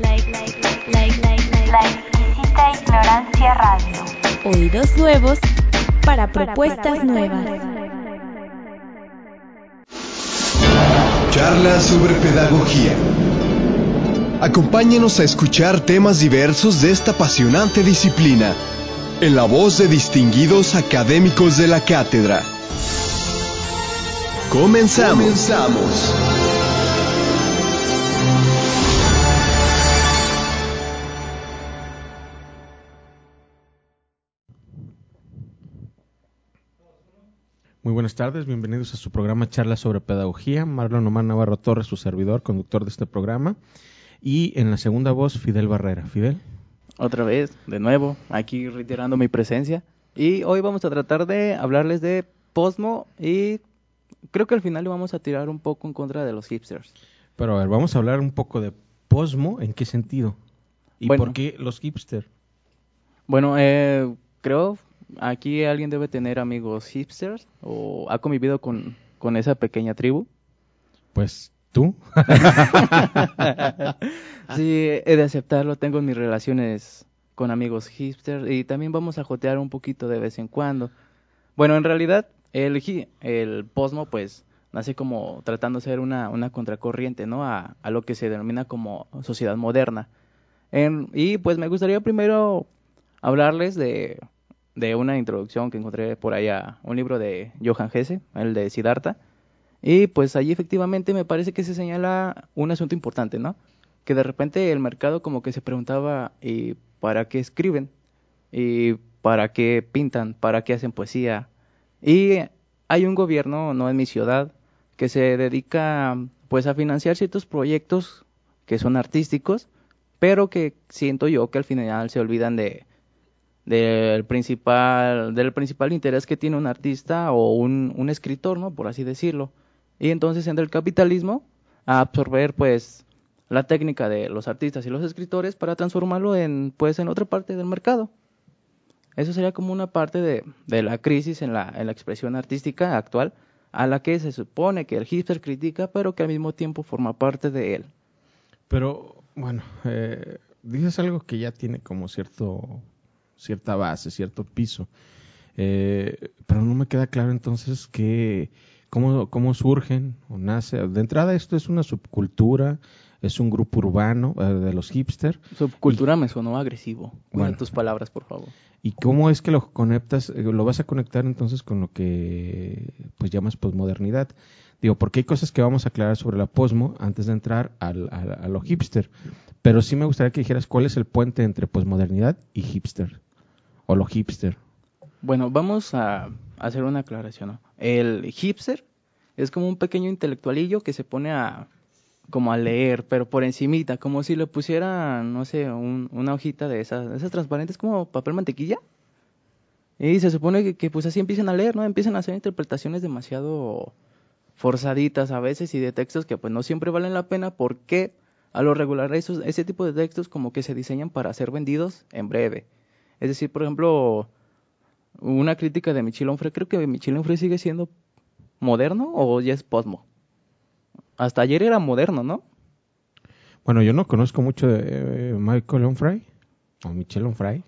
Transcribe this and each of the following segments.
La exquisita ignorancia radio. Oídos nuevos para propuestas nuevas. Charla sobre pedagogía. Acompáñenos a escuchar temas diversos de esta apasionante disciplina en la voz de distinguidos académicos de la cátedra. Comenzamos. Comenzamos. Muy buenas tardes, bienvenidos a su programa Charla sobre Pedagogía. Marlon Omar Navarro Torres, su servidor, conductor de este programa. Y en la segunda voz, Fidel Barrera. Fidel. Otra vez, de nuevo, aquí reiterando mi presencia. Y hoy vamos a tratar de hablarles de Posmo y creo que al final le vamos a tirar un poco en contra de los hipsters. Pero a ver, vamos a hablar un poco de Posmo, ¿en qué sentido? ¿Y Bueno. por qué los hipsters? Bueno, eh, creo aquí alguien debe tener amigos hipsters o ha convivido con, con esa pequeña tribu. Pues tú. Sí, he de aceptarlo, tengo mis relaciones con amigos hipsters y también vamos a jotear un poquito de vez en cuando. Bueno, en realidad el, el posmo pues nace como tratando de ser una, una contracorriente, ¿no? A, a lo que se denomina como sociedad moderna. En- y pues me gustaría primero hablarles de, de una introducción que encontré por allá, un libro de Johann Hesse, el de Siddhartha. Y pues allí efectivamente me parece que se señala un asunto importante, ¿no? Que de repente el mercado como que se preguntaba, ¿y para qué escriben? ¿Y para qué pintan? ¿Para qué hacen poesía? Y hay un gobierno, no en mi ciudad, que se dedica pues a financiar ciertos proyectos que son artísticos, pero que siento yo que al final se olvidan de del principal del principal interés que tiene un artista o un, un escritor, ¿no? Por así decirlo. Y entonces entra el capitalismo a absorber pues la técnica de los artistas y los escritores para transformarlo en pues en otra parte del mercado. Eso sería como una parte de, de la crisis en la, en la expresión artística actual a la que se supone que el hipster critica, pero que al mismo tiempo forma parte de él. Pero, bueno, eh, dices algo que ya tiene como cierto, cierta base, cierto piso. Eh, pero no me queda claro entonces que, cómo, cómo surgen o nace. De entrada, esto es una subcultura, es un grupo urbano eh, de los hipster. Subcultura me sonó agresivo. Cuida Bueno. tus palabras, por favor. ¿Y cómo es que lo conectas, eh, lo vas a conectar entonces con lo que pues llamas posmodernidad? Digo, porque hay cosas que vamos a aclarar sobre la posmo antes de entrar al, al- a lo hipster. Pero sí me gustaría que dijeras cuál es el puente entre posmodernidad y hipster. O lo hipster. Bueno, vamos a hacer una aclaración. El hipster es como un pequeño intelectualillo que se pone a como a leer, pero por encimita, como si le pusieran, no sé, un- una hojita de esas, esas transparentes como papel mantequilla. Y se supone que, que, pues así empiezan a leer, ¿no? Empiezan a hacer interpretaciones demasiado forzaditas a veces y de textos que pues no siempre valen la pena porque a lo regular esos, ese tipo de textos como que se diseñan para ser vendidos en breve. Es decir, por ejemplo, una crítica de Michel Onfray, creo que Michel Onfray sigue siendo moderno o ya es posmo. Hasta ayer era moderno, ¿no? Bueno, yo no conozco mucho de eh, Michael Onfray o Michel Onfray.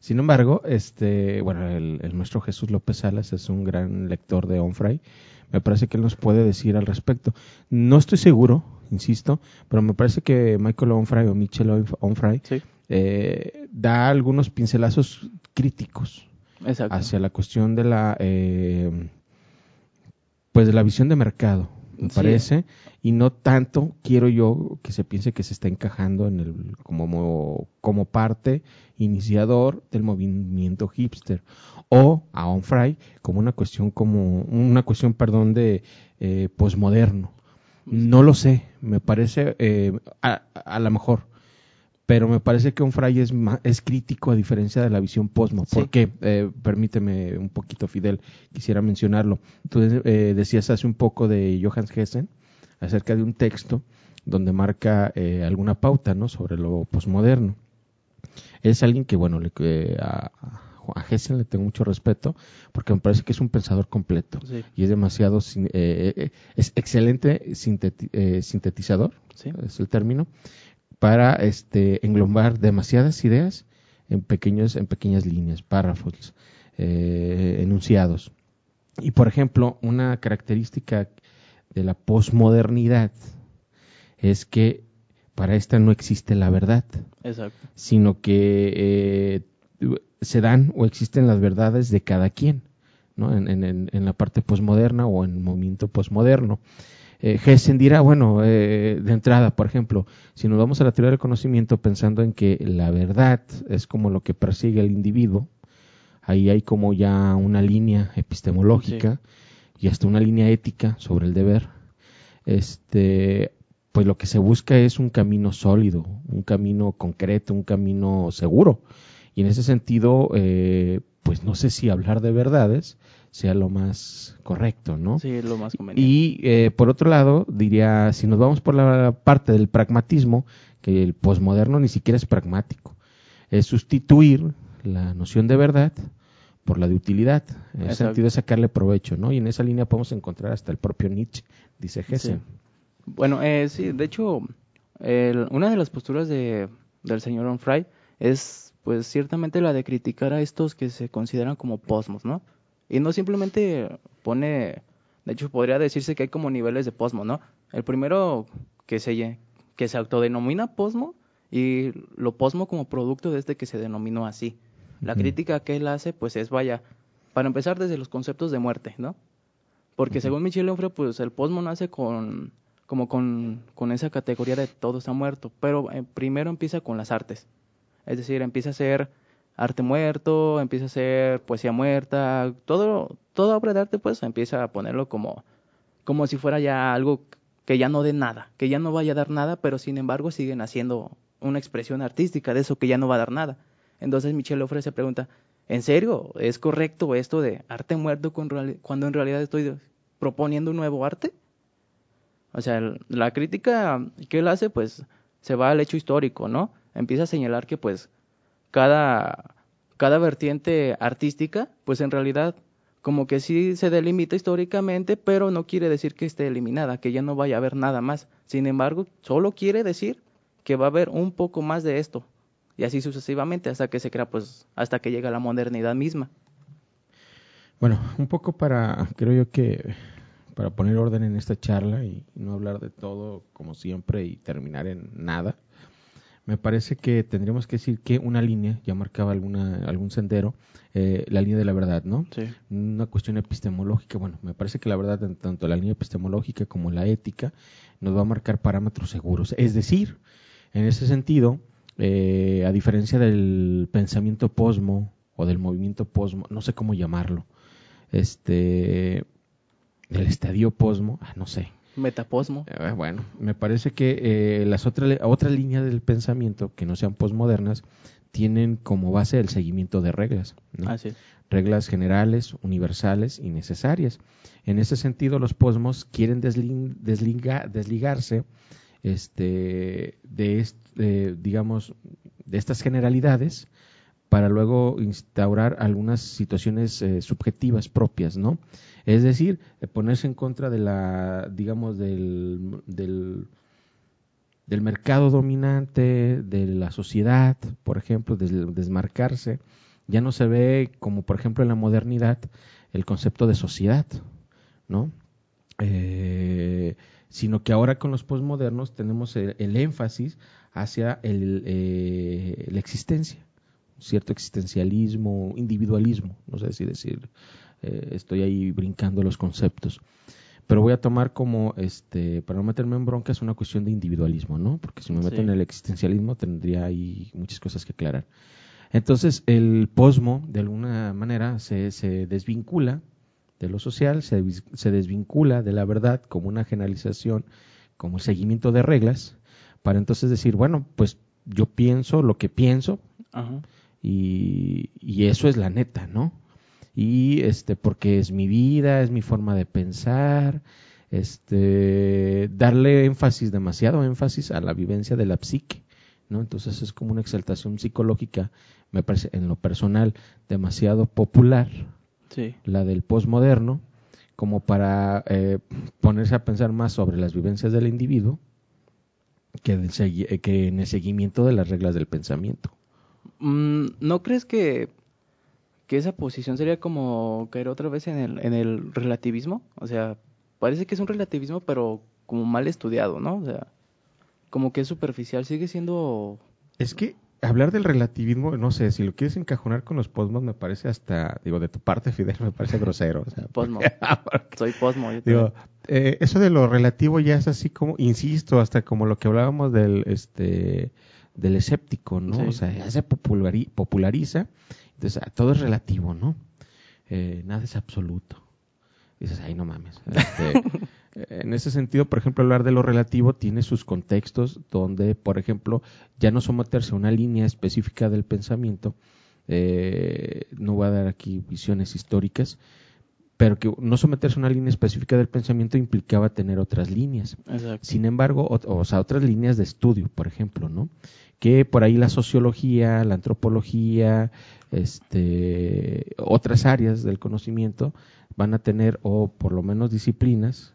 Sin embargo, este, bueno, el, el maestro Jesús López Salas es un gran lector de Onfray. Me parece que él nos puede decir al respecto. No estoy seguro, insisto, pero me parece que Michael Onfray o Michel Onf- Onfray Sí. Eh, da algunos pincelazos críticos Exacto. hacia la cuestión de la eh, pues de la visión de mercado me Sí. parece y no tanto quiero yo que se piense que se está encajando en el como como parte iniciador del movimiento hipster o a Onfray como una cuestión como una cuestión perdón de eh, posmoderno No lo sé, me parece, eh, a, a lo mejor, pero me parece que Onfray es, ma- es crítico a diferencia de la visión posmo. Sí. ¿Por qué? Eh, permíteme un poquito, Fidel, quisiera mencionarlo. Tú eh, decías hace un poco de Johann Hessen acerca de un texto donde marca eh, alguna pauta ¿no? sobre lo posmoderno. Es alguien que, bueno, le, a, a Hessen le tengo mucho respeto porque me parece que es un pensador completo Sí, y es demasiado, eh, eh, es excelente sinteti- eh, sintetizador, sí. es el término, para este, englobar demasiadas ideas en, pequeños, en pequeñas líneas, párrafos, eh, enunciados. Y por ejemplo, una característica de la posmodernidad es que para esta no existe la verdad Exacto. sino que eh, se dan o existen las verdades de cada quien, ¿no? En, en- en- en la parte posmoderna o en el movimiento posmoderno. Eh, Hessen dirá, bueno, eh, de entrada, por ejemplo, si nos vamos a la teoría del conocimiento pensando en que la verdad es como lo que persigue el individuo, ahí hay como ya una línea epistemológica y hasta una línea ética sobre el deber. Este, pues lo que se busca es un camino sólido, un camino concreto, un camino seguro. Y en ese sentido, eh, pues no sé si hablar de verdades sea lo más correcto, ¿no? Sí, es lo más conveniente. Y eh, por otro lado, diría, si nos vamos por la parte del pragmatismo, que el posmoderno ni siquiera es pragmático, es sustituir la noción de verdad por la de utilidad, en el sentido de sacarle provecho, ¿no? Y en esa línea podemos encontrar hasta el propio Nietzsche, dice Hessen. Bueno, eh, sí, de hecho, el- una de las posturas de, del señor Onfray es, pues, ciertamente la de criticar a estos que se consideran como posmos, ¿no? Y no simplemente pone, de hecho, podría decirse que hay como niveles de posmo, ¿no? El primero que se, que se autodenomina posmo y lo posmo como producto de este que se denominó así. La crítica que él hace, pues, es, vaya, para empezar desde los conceptos de muerte, ¿no? Porque según Michel Onfray, pues el posmo nace con como con, con esa categoría de todo está muerto, pero eh, primero empieza con las artes. Es decir, empieza a ser arte muerto, empieza a ser poesía muerta, todo toda obra de arte pues empieza a ponerlo como como si fuera ya algo que ya no dé nada, que ya no vaya a dar nada, pero sin embargo siguen haciendo una expresión artística de eso que ya no va a dar nada. Entonces Michel Ofre se pregunta, ¿en serio es correcto esto de arte muerto cuando en realidad estoy proponiendo un nuevo arte? O sea, la crítica que él hace, pues, se va al hecho histórico, ¿no? Empieza a señalar que, pues, cada, cada vertiente artística, pues, en realidad, como que sí se delimita históricamente, pero no quiere decir que esté eliminada, que ya no vaya a haber nada más. Sin embargo, solo quiere decir que va a haber un poco más de esto. Y así sucesivamente, hasta que se crea, pues, hasta que llega la modernidad misma. Bueno, un poco para, creo yo que para poner orden en esta charla y no hablar de todo como siempre y terminar en nada, me parece que tendríamos que decir que una línea ya marcaba alguna, algún sendero, eh, la línea de la verdad, ¿no? Sí. Una cuestión epistemológica, bueno, me parece que la verdad, tanto la línea epistemológica como la ética, nos va a marcar parámetros seguros. Es decir, en ese sentido, eh, a diferencia del pensamiento posmo o del movimiento posmo, no sé cómo llamarlo, este, del estadio posmo, ah, no sé, Metaposmo. eh, bueno, me parece que eh, las otras otra líneas del pensamiento que no sean posmodernas tienen como base el seguimiento de reglas, ¿no? Así es. reglas generales, universales y necesarias. En ese sentido, los posmos quieren desligarse este, de, est- de, digamos, de estas generalidades para luego instaurar algunas situaciones eh, subjetivas propias, ¿no? Es decir, eh, ponerse en contra de la, digamos, del, del, mercado dominante, de la sociedad, por ejemplo, des- desmarcarse. Ya no se ve como, por ejemplo, en la modernidad, el concepto de sociedad, ¿no? Eh, sino que ahora con los posmodernos tenemos el, énfasis hacia el, la existencia, cierto existencialismo, individualismo, no sé si decir, eh, estoy ahí brincando los conceptos. Pero voy a tomar como, este, para no meterme en bronca, es una cuestión de individualismo, ¿no? Porque si me meto Sí. en el existencialismo tendría ahí muchas cosas que aclarar. Entonces, el posmo, de alguna manera, se, se desvincula de lo social, se, se desvincula de la verdad como una generalización como el seguimiento de reglas, para entonces decir, bueno, pues yo pienso lo que pienso Ajá. Y, y eso es la neta, ¿no? Y este, porque es mi vida, es mi forma de pensar, este, darle énfasis, demasiado énfasis a la vivencia de la psique, ¿no? Entonces es como una exaltación psicológica, me parece, en lo personal, demasiado popular, Sí. la del posmoderno, como para eh, ponerse a pensar más sobre las vivencias del individuo que, del eh, que en el seguimiento de las reglas del pensamiento. Mm, ¿No crees que, que esa posición sería como caer otra vez en el, en el relativismo? O sea, parece que es un relativismo, pero como mal estudiado, ¿no? O sea, como que es superficial, sigue siendo... Es que hablar del relativismo, no sé, si lo quieres encajonar con los posmos, me parece hasta, digo, de tu parte, Fidel, me parece grosero. o sea, Posmo. porque- Soy posmo. yo digo, eh, eso de lo relativo ya es así como, insisto, hasta como lo que hablábamos del, este, del escéptico, ¿no? Sí. O sea, ya se populari- populariza, entonces ah, todo es relativo, ¿no? Eh, nada es absoluto. Dices, ay, no mames. Este, en ese sentido, por ejemplo, hablar de lo relativo tiene sus contextos donde, por ejemplo, ya no someterse a una línea específica del pensamiento, eh, no voy a dar aquí visiones históricas, pero que no someterse a una línea específica del pensamiento implicaba tener otras líneas. Exacto. Sin embargo, o, sea, otras líneas de estudio, por ejemplo, ¿no? Que por ahí la sociología, la antropología, este, otras áreas del conocimiento van a tener, o por lo menos disciplinas,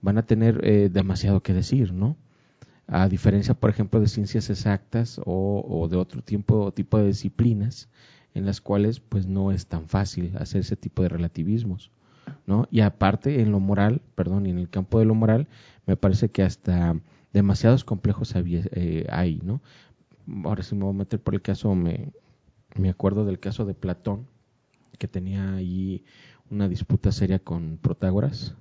van a tener eh, demasiado que decir, ¿no? A diferencia, por ejemplo, de ciencias exactas o, o de otro tipo, tipo de disciplinas en las cuales pues no es tan fácil hacer ese tipo de relativismos. ¿no? Y aparte, en lo moral, perdón, y en el campo de lo moral, me parece que hasta demasiados complejos eh, hay, ¿no? Ahora sí me voy a meter por el caso, me, me acuerdo del caso de Platón, que tenía ahí una disputa seria con Protágoras,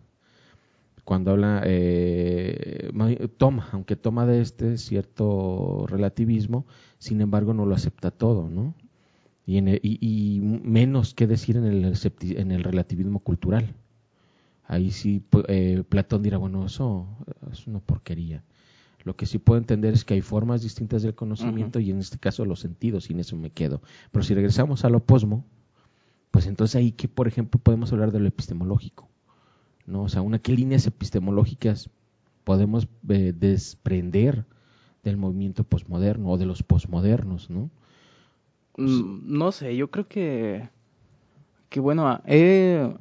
cuando habla, eh, ma- toma, aunque toma de este cierto relativismo, sin embargo no lo acepta todo, ¿no? Y, en el- y, y menos que decir en el, en el relativismo cultural. Ahí sí, eh, Platón dirá, bueno, eso es una porquería. Lo que sí puedo entender es que hay formas distintas del conocimiento y en este caso los sentidos, y en eso me quedo. Pero si regresamos a lo posmo, pues entonces ahí que, por ejemplo, podemos hablar de lo epistemológico. ¿no? O sea, una, ¿qué líneas epistemológicas podemos eh, desprender del movimiento posmoderno o de los posmodernos, ¿no? Mm, No sé, yo creo que, que bueno, he,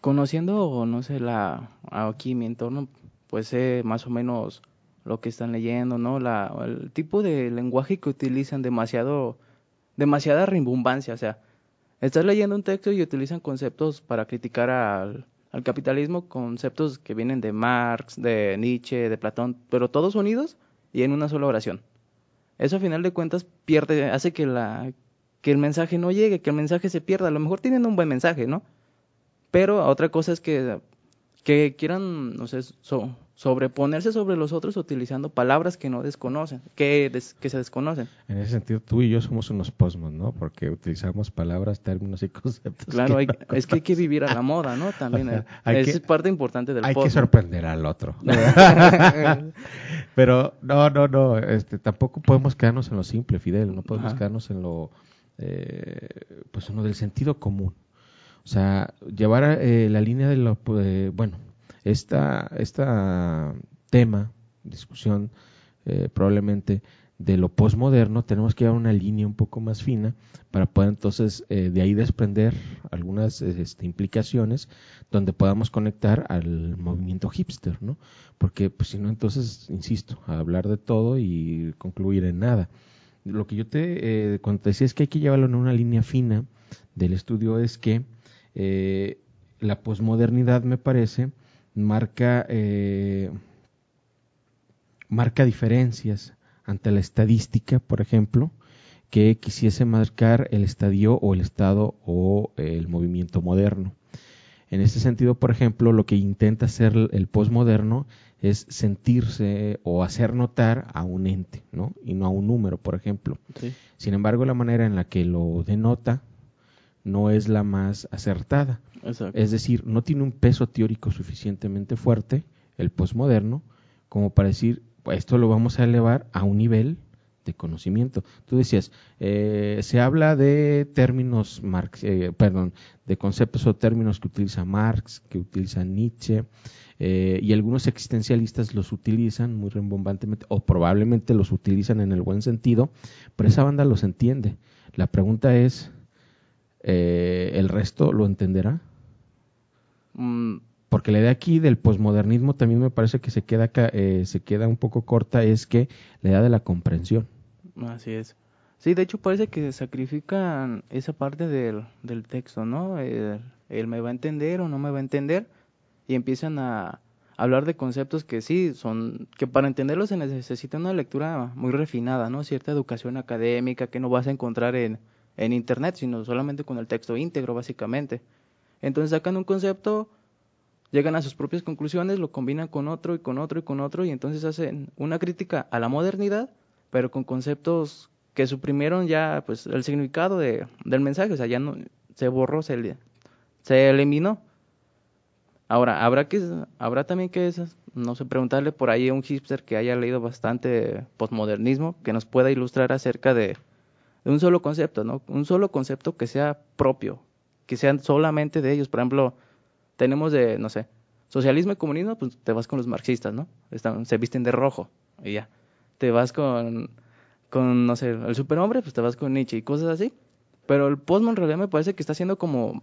conociendo, no sé, la, aquí mi entorno, pues sé más o menos lo que están leyendo, ¿no? La, el tipo de lenguaje que utilizan demasiado, demasiada rimbombancia, o sea, estás leyendo un texto y utilizan conceptos para criticar al, al capitalismo, conceptos que vienen de Marx, de Nietzsche, de Platón, pero todos unidos y en una sola oración. Eso a final de cuentas pierde, hace que la que el mensaje no llegue, que el mensaje se pierda. A lo mejor tienen un buen mensaje, ¿no? Pero otra cosa es que, que quieran, no sé, so- sobreponerse sobre los otros utilizando palabras que no desconocen, que, des- que se desconocen. En ese sentido, tú y yo somos unos posmos, ¿no? Porque utilizamos palabras, términos y conceptos. Claro, que hay- no es que hay que vivir a la moda, ¿no? También O sea, es que- parte importante del Hay que sorprender al otro. Pero no, no, no. Este, tampoco podemos quedarnos en lo simple, Fidel. No podemos Ajá. quedarnos en lo, eh, pues, en lo del sentido común. O sea, llevar eh, la línea de lo, eh, bueno, esta, esta tema, discusión, eh, probablemente de lo posmoderno, tenemos que llevar una línea un poco más fina para poder entonces eh, de ahí desprender algunas este, implicaciones donde podamos conectar al movimiento hipster, ¿no? Porque pues si no entonces, insisto, hablar de todo y concluir en nada. Lo que yo te, eh, cuando te decía es que hay que llevarlo en una línea fina del estudio es que eh, la posmodernidad me parece marca eh, marca diferencias ante la estadística, por ejemplo, que quisiese marcar el estadio o el Estado o el movimiento moderno. En este sentido, por ejemplo, lo que intenta hacer el posmoderno es sentirse o hacer notar a un ente, ¿no? Y no a un número, por ejemplo. Sí. Sin embargo, la manera en la que lo denota no es la más acertada. Exacto. Es decir, no tiene un peso teórico suficientemente fuerte, el posmoderno, como para decir, pues, esto lo vamos a elevar a un nivel de conocimiento. Tú decías, eh, se habla de términos, Marx, eh, perdón, de conceptos o términos que utiliza Marx, que utiliza Nietzsche, eh, y algunos existencialistas los utilizan muy rembombantemente, o probablemente los utilizan en el buen sentido, pero esa banda los entiende. La pregunta es, ¿el resto lo entenderá? Mm, porque la idea aquí del posmodernismo también me parece que se queda, eh, se queda un poco corta, es que la idea de la comprensión. Así es. Sí, de hecho parece que sacrifican esa parte del, del texto, ¿no? El, me va a entender o no me va a entender y empiezan a hablar de conceptos que sí son, que para entenderlos se necesita una lectura muy refinada, ¿no? Cierta educación académica que no vas a encontrar en, en internet, sino solamente con el texto íntegro, básicamente. Entonces sacan un concepto llegan a sus propias conclusiones, lo combinan con otro y con otro y con otro y entonces hacen una crítica a la modernidad, pero con conceptos que suprimieron ya pues el significado de, del mensaje, o sea, ya no se borró, se, se eliminó. Ahora, habrá que habrá también que no sé, preguntarle por ahí a un hipster que haya leído bastante postmodernismo que nos pueda ilustrar acerca de, de un solo concepto, ¿no? Un solo concepto que sea propio, que sean solamente de ellos, por ejemplo, tenemos de, no sé, socialismo y comunismo, pues te vas con los marxistas, ¿no? Están, se visten de rojo y ya. Te vas con, con, no sé, el superhombre, pues te vas con Nietzsche y cosas así. Pero el postmo en realidad me parece que está haciendo como,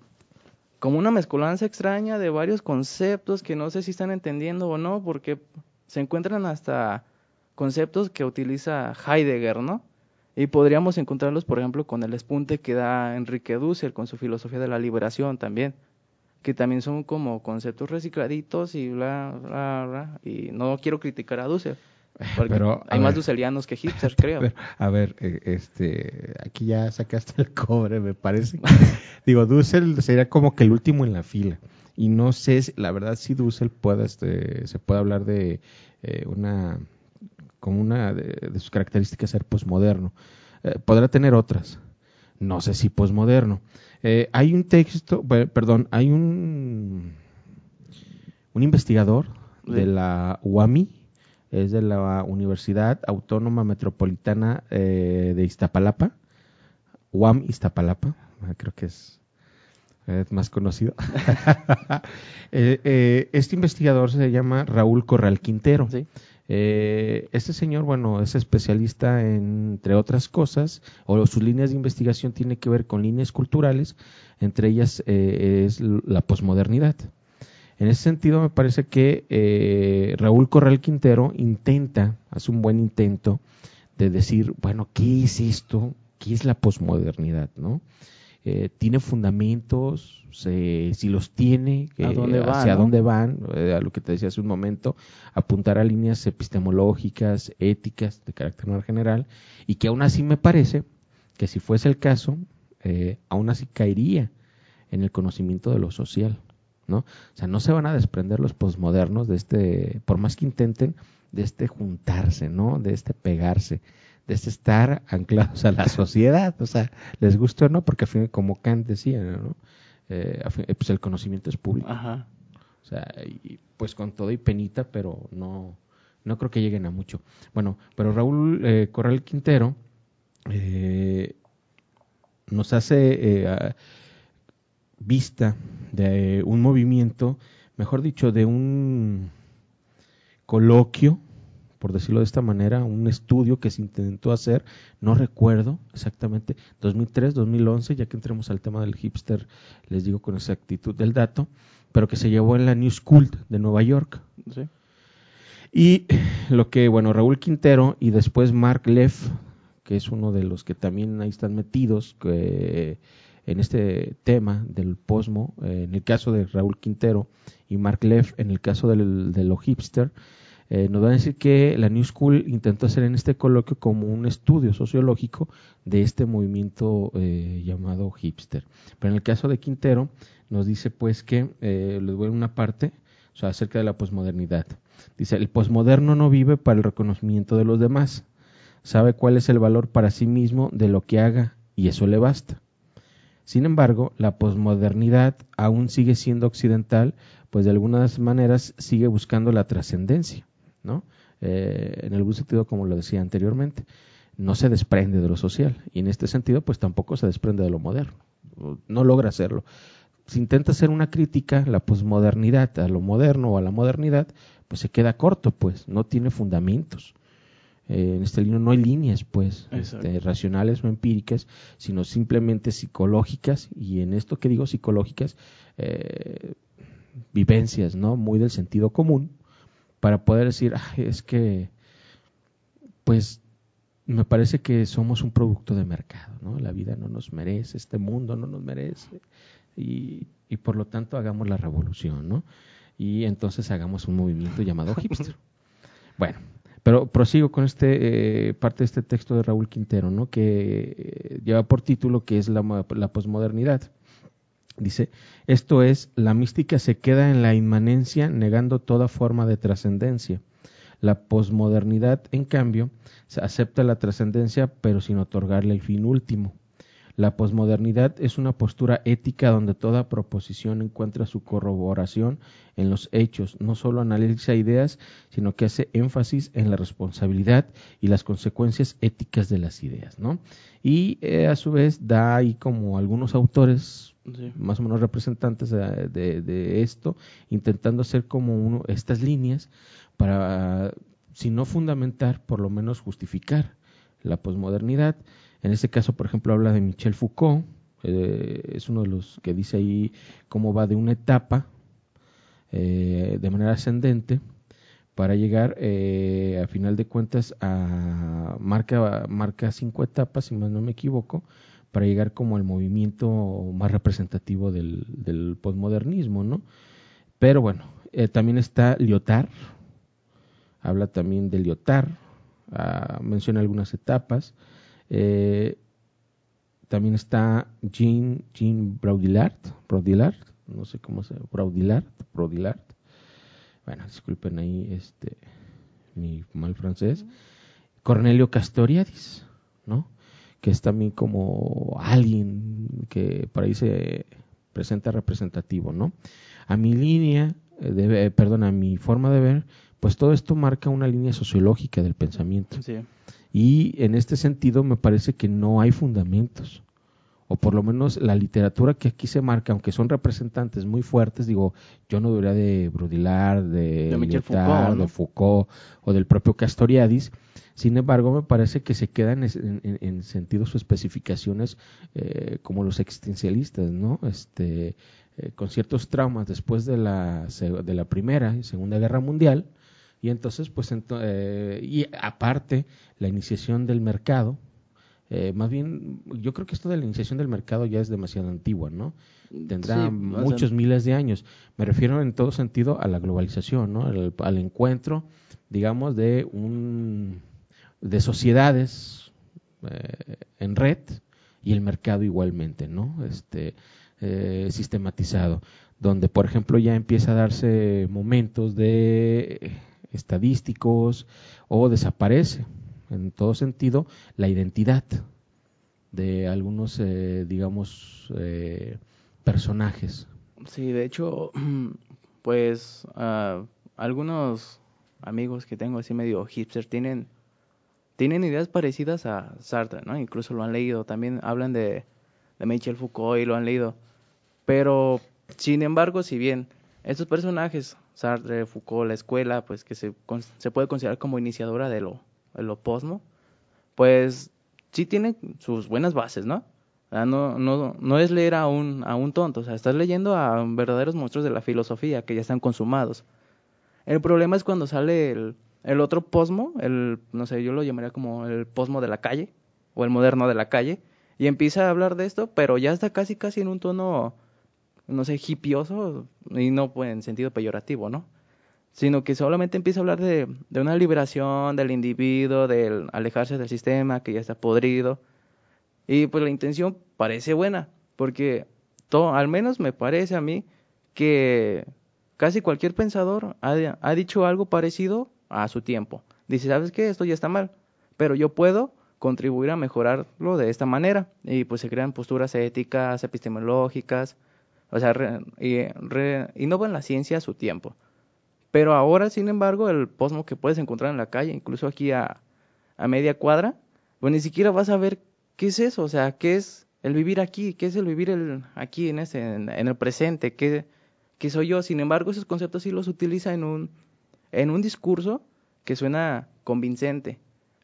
como una mezcolanza extraña de varios conceptos que no sé si están entendiendo o no, porque se encuentran hasta conceptos que utiliza Heidegger, ¿no? Y podríamos encontrarlos, por ejemplo, con el espunte que da Enrique Dussel con su filosofía de la liberación también que también son como conceptos recicladitos y bla, bla, bla. Y no quiero criticar a Dussel. Pero, hay más dusselianos que hipsters, creo. a ver, eh, este, aquí ya sacaste el cobre, me parece. digo, Dussel sería como que el último en la fila. Y no sé, la verdad, si Dussel puede, este, se puede hablar de eh, una, como una de, sus características ser posmoderno. Eh, podrá tener otras. No sé si posmoderno. Eh, hay un texto, perdón, hay un, un investigador de la UAMI, es de la Universidad Autónoma Metropolitana eh, de Iztapalapa, UAM Iztapalapa, ah, creo que es, más conocido. Eh, este investigador se llama Raúl Corral Quintero. ¿Sí? Eh, este señor, bueno, es especialista entre otras cosas, o sus líneas de investigación tiene que ver con líneas culturales, entre ellas eh, es la posmodernidad. En ese sentido, me parece que eh, Raúl Corral Quintero intenta, hace un buen intento de decir, bueno, ¿qué es esto? ¿Qué es la posmodernidad? ¿no? Eh, tiene fundamentos, si los tiene, ¿A dónde hacia dónde van, eh, a lo que te decía hace un momento, apuntar a líneas epistemológicas, éticas, de carácter más general, y que aún así me parece que si fuese el caso, eh, aún así caería en el conocimiento de lo social, ¿no? O sea, no se van a desprender los posmodernos de este, por más que intenten, de este juntarse, ¿no? De este pegarse, de estar anclados a la sociedad, o sea, les gusta o no, porque al fin, como Kant decía, ¿no? Eh, pues el conocimiento es público. Ajá. O sea, y, pues con todo y penita, pero no, no creo que lleguen a mucho. Bueno, pero Raúl eh, Corral Quintero eh, nos hace eh, vista de un movimiento, mejor dicho, de un coloquio por decirlo de esta manera, un estudio que se intentó hacer, no recuerdo exactamente, 2003, 2011, ya que entremos al tema del hipster, les digo con exactitud del dato, pero que se llevó en la New School de Nueva York. Y lo que, bueno, Raúl Quintero y después Mark Leff, que es uno de los que también ahí están metidos que, en este tema del posmo, eh, en el caso de Raúl Quintero y Mark Leff, en el caso del, de lo hipster, eh, nos va a decir que la New School intentó hacer en este coloquio como un estudio sociológico de este movimiento eh, llamado hipster. Pero en el caso de Quintero nos dice pues que, eh, les voy a una parte, o sea, acerca de la posmodernidad. Dice, el posmoderno no vive para el reconocimiento de los demás, sabe cuál es el valor para sí mismo de lo que haga y eso le basta. Sin embargo, la posmodernidad aún sigue siendo occidental, pues de algunas maneras sigue buscando la trascendencia. ¿No? eh, en buen sentido como lo decía anteriormente, no se desprende de lo social y en este sentido pues tampoco se desprende de lo moderno, no logra hacerlo. Si intenta hacer una crítica, la posmodernidad a lo moderno o a la modernidad, pues se queda corto, pues no tiene fundamentos. Eh, en este libro no hay líneas, pues, este, racionales o empíricas, sino simplemente psicológicas, y en esto que digo psicológicas, eh, vivencias, ¿no? Muy del sentido común, para poder decir, es que, pues, me parece que somos un producto de mercado, ¿no? La vida no nos merece, este mundo no nos merece, y, y por lo tanto hagamos la revolución, ¿no? Y entonces hagamos un movimiento llamado hipster. bueno, pero prosigo con este eh, parte de este texto de Raúl Quintero, ¿no? Que eh, lleva por título que es la, la posmodernidad. Dice, esto es, la mística se queda en la inmanencia negando toda forma de trascendencia. La posmodernidad, en cambio, acepta la trascendencia pero sin otorgarle el fin último. La posmodernidad es una postura ética donde toda proposición encuentra su corroboración en los hechos, no solo analiza ideas, sino que hace énfasis en la responsabilidad y las consecuencias éticas de las ideas, ¿no? Y eh, a su vez da ahí como algunos autores más o menos representantes de, esto, intentando hacer como uno, estas líneas para, si no fundamentar, por lo menos justificar la posmodernidad. En este caso, por ejemplo, habla de Michel Foucault, eh, es uno de los que dice ahí cómo va de una etapa eh, de manera ascendente para llegar eh, a final de cuentas a marca marca cinco etapas si más no me equivoco para llegar como al movimiento más representativo del, del posmodernismo no pero bueno también está Lyotard habla también de Lyotard ah, menciona algunas etapas eh, también está Jean, Jean Braudillard, Braudillard, no sé cómo se Braudillard, Braudillard. Bueno, disculpen ahí este mi mal francés. Cornelio Castoriadis, ¿no? Que es también como alguien que por ahí se presenta representativo, ¿no? A mi línea, eh, de, perdón, a mi forma de ver, pues todo esto marca una línea sociológica del pensamiento. Sí. Y en este sentido me parece que no hay fundamentos, o por lo menos la literatura que aquí se marca, aunque son representantes muy fuertes, digo, yo no debería de Brudillard, de, de Foucault, de Foucault o del propio Castoriadis, sin embargo, me parece que se quedan en, en, sentidos o especificaciones eh, como los existencialistas, ¿no? Este, eh, con ciertos traumas después de la, de la Primera y Segunda Guerra Mundial, y entonces, pues, eh, y aparte, la iniciación del mercado, eh, más bien, yo creo que esto de la iniciación del mercado ya es demasiado antigua, ¿no? Tendrá muchos miles de años. Me refiero en todo sentido a la globalización, ¿no? Al, encuentro, digamos, de un de sociedades eh, en red y el mercado igualmente, ¿no? Este sistematizado, donde, por ejemplo, ya empieza a darse momentos de estadísticos o desaparece en todo sentido la identidad de algunos, eh, digamos, eh, personajes. Sí, de hecho, pues uh, algunos amigos que tengo así medio hipster tienen, tienen ideas parecidas a Sartre, ¿no? Incluso lo han leído, también hablan de, Michel Foucault y lo han leído. Pero, sin embargo, si bien estos personajes Sartre, Foucault, la escuela, pues que se, se puede considerar como iniciadora de lo, de lo posmo, pues sí tiene sus buenas bases, ¿no? no, no, no es leer a un, a un tonto, o sea, estás leyendo a verdaderos monstruos de la filosofía que ya están consumados. El problema es cuando sale el, el otro posmo, el, no sé, yo lo llamaría como el posmo de la calle, o el moderno de la calle, y empieza a hablar de esto, pero ya está casi, casi en un tono no sé, hipioso, y no pues, en sentido peyorativo, ¿no? Sino que solamente empieza a hablar de, de una liberación del individuo, del alejarse del sistema que ya está podrido. Y pues la intención parece buena, porque todo, al menos me parece a mí que casi cualquier pensador ha, ha dicho algo parecido a su tiempo. Dice, ¿sabes qué? Esto ya está mal, pero yo puedo contribuir a mejorarlo de esta manera. Y pues se crean posturas éticas, epistemológicas, o sea, re, y, re, innovan la ciencia a su tiempo. Pero ahora, sin embargo, el posmo que puedes encontrar en la calle, incluso aquí a, a media cuadra, pues ni siquiera vas a ver qué es eso, o sea, qué es el vivir aquí, qué es el vivir el, aquí en, ese, en, en el presente, qué, qué soy yo. Sin embargo, esos conceptos sí los utiliza en un, en un discurso que suena convincente,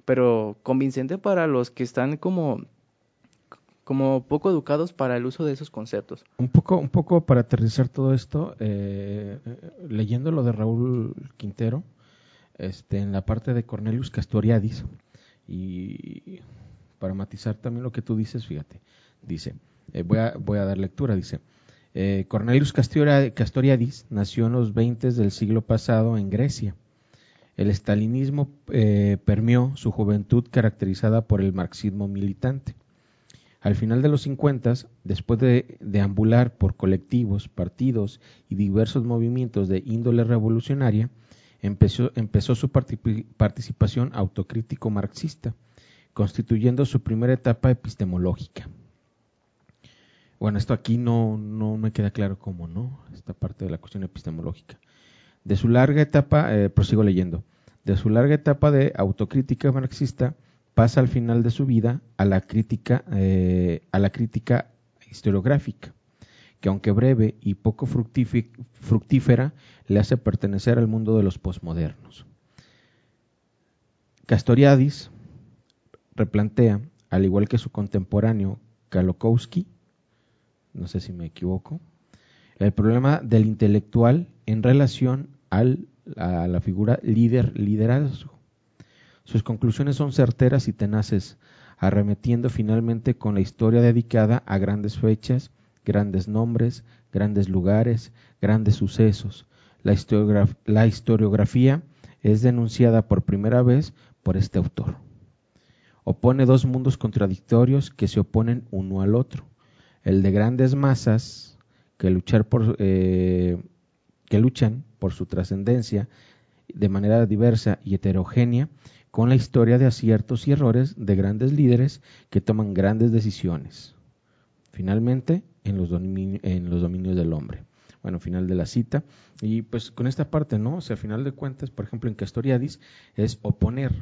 pero convincente para los que están como como poco educados para el uso de esos conceptos. Un poco, un poco para aterrizar todo esto, eh, eh, leyendo lo de Raúl Quintero, este, en la parte de Cornelius Castoriadis, y para matizar también lo que tú dices, fíjate, dice, eh, voy, a, voy a dar lectura, dice, Cornelius Castoriadis nació en los 20 del siglo pasado en Grecia. El estalinismo eh, permeó su juventud caracterizada por el marxismo militante. Al final de los 50, después de deambular por colectivos, partidos y diversos movimientos de índole revolucionaria, empezó, empezó su participación autocrítico marxista, constituyendo su primera etapa epistemológica. Bueno, esto aquí no, no me queda claro cómo, ¿no? Esta parte de la cuestión epistemológica. De su larga etapa, eh, prosigo leyendo, de su larga etapa de autocrítica marxista, pasa al final de su vida a la crítica, eh, a la crítica historiográfica, que aunque breve y poco fructífera, le hace pertenecer al mundo de los posmodernos. Castoriadis replantea, al igual que su contemporáneo Kalokowski, no sé si me equivoco, el problema del intelectual en relación al, a la figura líder liderazgo sus conclusiones son certeras y tenaces, arremetiendo finalmente con la historia dedicada a grandes fechas, grandes nombres, grandes lugares, grandes sucesos. La, historiografía es denunciada por primera vez por este autor. Opone dos mundos contradictorios que se oponen uno al otro. El de grandes masas que, luchar por, eh, que luchan por su trascendencia de manera diversa y heterogénea con la historia de aciertos y errores de grandes líderes que toman grandes decisiones. Finalmente, en los, en los dominios del hombre. Bueno, final de la cita. Y pues con esta parte, ¿no? O sea, a final de cuentas, por ejemplo, en Castoriadis es oponer,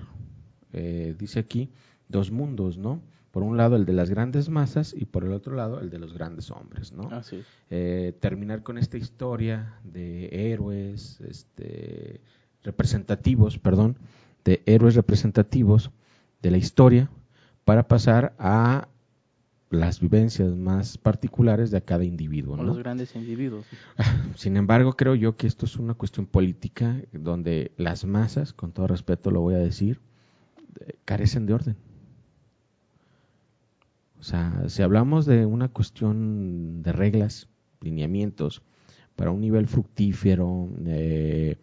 eh, dice aquí, dos mundos, ¿no? Por un lado el de las grandes masas y por el otro lado el de los grandes hombres, ¿no? Así eh, terminar con esta historia de héroes, este, representativos, perdón, de héroes representativos de la historia para pasar a las vivencias más particulares de cada individuo. ¿no? Los grandes individuos. Sin embargo, creo yo que esto es una cuestión política donde las masas, con todo respeto lo voy a decir, eh, carecen de orden. O sea, si hablamos de una cuestión de reglas, lineamientos, para un nivel fructífero, eh,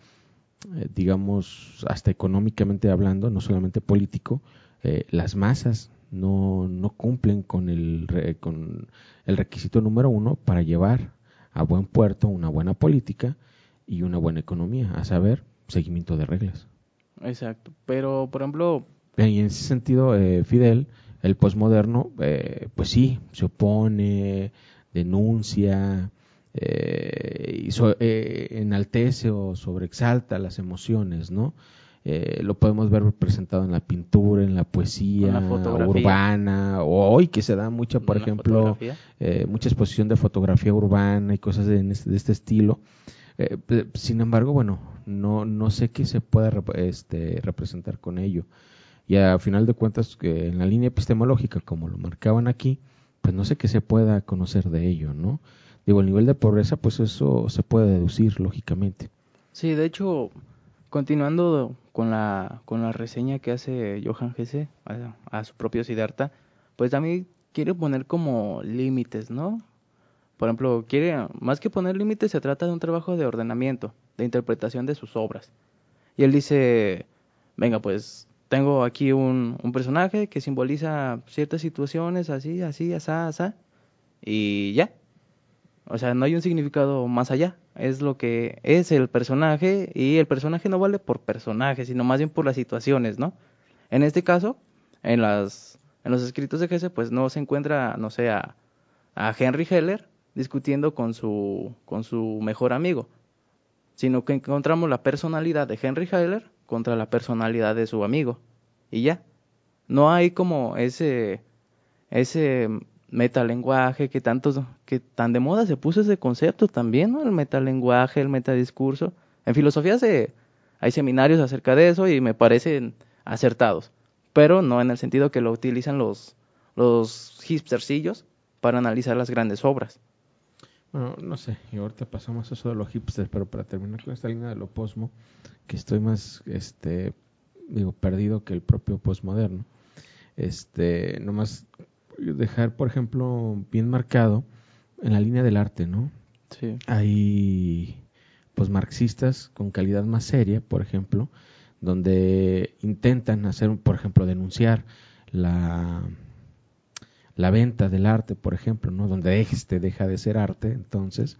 eh, digamos, hasta económicamente hablando, no solamente político, eh, las masas no, no cumplen con el, con el requisito número uno para llevar a buen puerto una buena política y una buena economía, a saber, seguimiento de reglas. Exacto, pero por ejemplo... Y en ese sentido, eh, Fidel, el posmoderno, pues sí, se opone, denuncia, eh, y eh, enaltece o sobreexalta las emociones, ¿no? Eh, lo podemos ver representado en la pintura, en la poesía urbana, o hoy que se da mucha, por ejemplo, eh, mucha exposición de fotografía urbana y cosas de, este, de este estilo. Eh, sin embargo, bueno, no, no sé qué se pueda este, representar con ello. Y a final de cuentas, que en la línea epistemológica, como lo marcaban aquí, pues no sé qué se pueda conocer de ello, ¿no? Digo, el nivel de pobreza, pues eso se puede deducir, lógicamente. Sí, de hecho, continuando con la, con la reseña que hace Johan Hesse a, su propio Siddhartha, pues también quiere poner como límites, ¿no? Por ejemplo, quiere, más que poner límites, se trata de un trabajo de ordenamiento, de interpretación de sus obras. Y él dice, venga, pues tengo aquí un, un personaje que simboliza ciertas situaciones, así, así, así, así, y ya, o sea, no hay un significado más allá. Es lo que es el personaje y el personaje no vale por personaje, sino más bien por las situaciones, ¿no? En este caso, en las en los escritos de Hesse, pues no se encuentra, no sé, a, Henry Heller discutiendo con su con su mejor amigo, sino que encontramos la personalidad de Henry Heiler contra la personalidad de su amigo. Y ya. No hay como ese ese metalenguaje que tanto que tan de moda se puso ese concepto también, ¿no? El metalenguaje, el metadiscurso. En filosofía se hay seminarios acerca de eso y me parecen acertados, pero no en el sentido que lo utilizan los los hipstercillos para analizar las grandes obras. Bueno, no sé, y ahorita pasamos a eso de los hipsters, pero para terminar con esta línea de lo posmo, que estoy más, este, digo, perdido que el propio postmoderno, este, nomás dejar, por ejemplo, bien marcado en la línea del arte, ¿no? Sí. Hay, pues, marxistas con calidad más seria, por ejemplo, donde intentan hacer, por ejemplo, denunciar la la venta del arte, por ejemplo, ¿no? donde este deja de ser arte, entonces,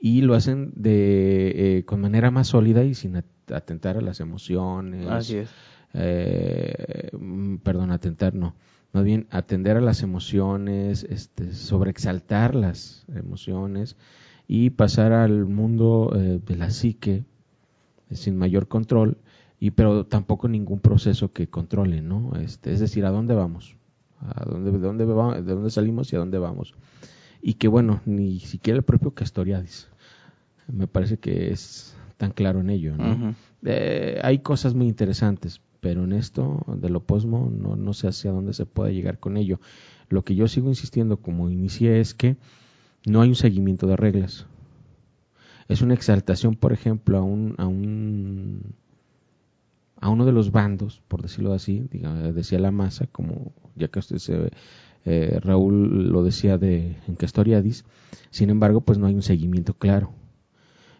y lo hacen de eh, con manera más sólida y sin atentar a las emociones. Así es. Eh, mm, perdón, atentar no, más bien atender a las emociones, este, sobreexaltar las emociones y pasar al mundo eh, de la psique sin mayor control y pero tampoco ningún proceso que controle, ¿no? Este, es decir, ¿a dónde vamos? a dónde, de, dónde de dónde salimos y a dónde vamos. Y que bueno, ni siquiera el propio Castoriadis me parece que es tan claro en ello. ¿no? eh, hay cosas muy interesantes, pero en esto de lo posmo no, no sé hacia dónde se puede llegar con ello. Lo que yo sigo insistiendo como inicié es que no hay un seguimiento de reglas. Es una exaltación, por ejemplo, a un, a un a uno de los bandos, por decirlo así, decía la masa, como ya que usted se, eh, Raúl lo decía de en Castoriadis, sin embargo, pues no hay un seguimiento claro.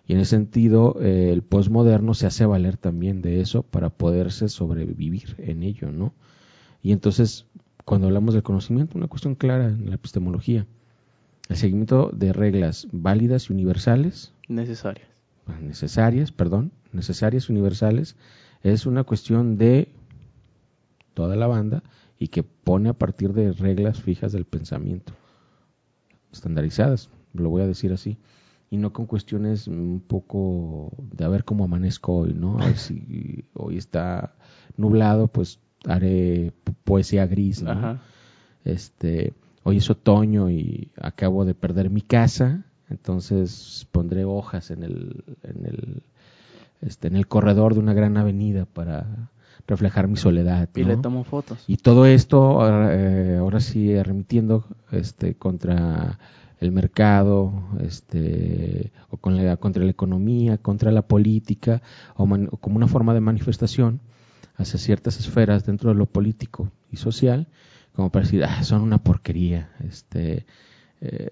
Y en ese sentido, eh, el postmoderno se hace valer también de eso para poderse sobrevivir en ello, ¿no? Y entonces, cuando hablamos del conocimiento, una cuestión clara en la epistemología, el seguimiento de reglas válidas y universales. Necesarias. Necesarias, perdón, necesarias y universales, es una cuestión de toda la banda y que pone a partir de reglas fijas del pensamiento, estandarizadas, lo voy a decir así, y no con cuestiones un poco de a ver cómo amanezco hoy, ¿no? A ver si hoy está nublado, pues haré poesía gris, ¿no? Este, hoy es otoño y acabo de perder mi casa, entonces pondré hojas en el, en el este, en el corredor de una gran avenida para reflejar mi soledad. Y le tomo fotos. Y todo esto, eh, ahora sí, remitiendo este, contra el mercado, este, o con la, contra la economía, contra la política, o, como una forma de manifestación hacia ciertas esferas dentro de lo político y social, como para decir, ah, son una porquería, este, eh,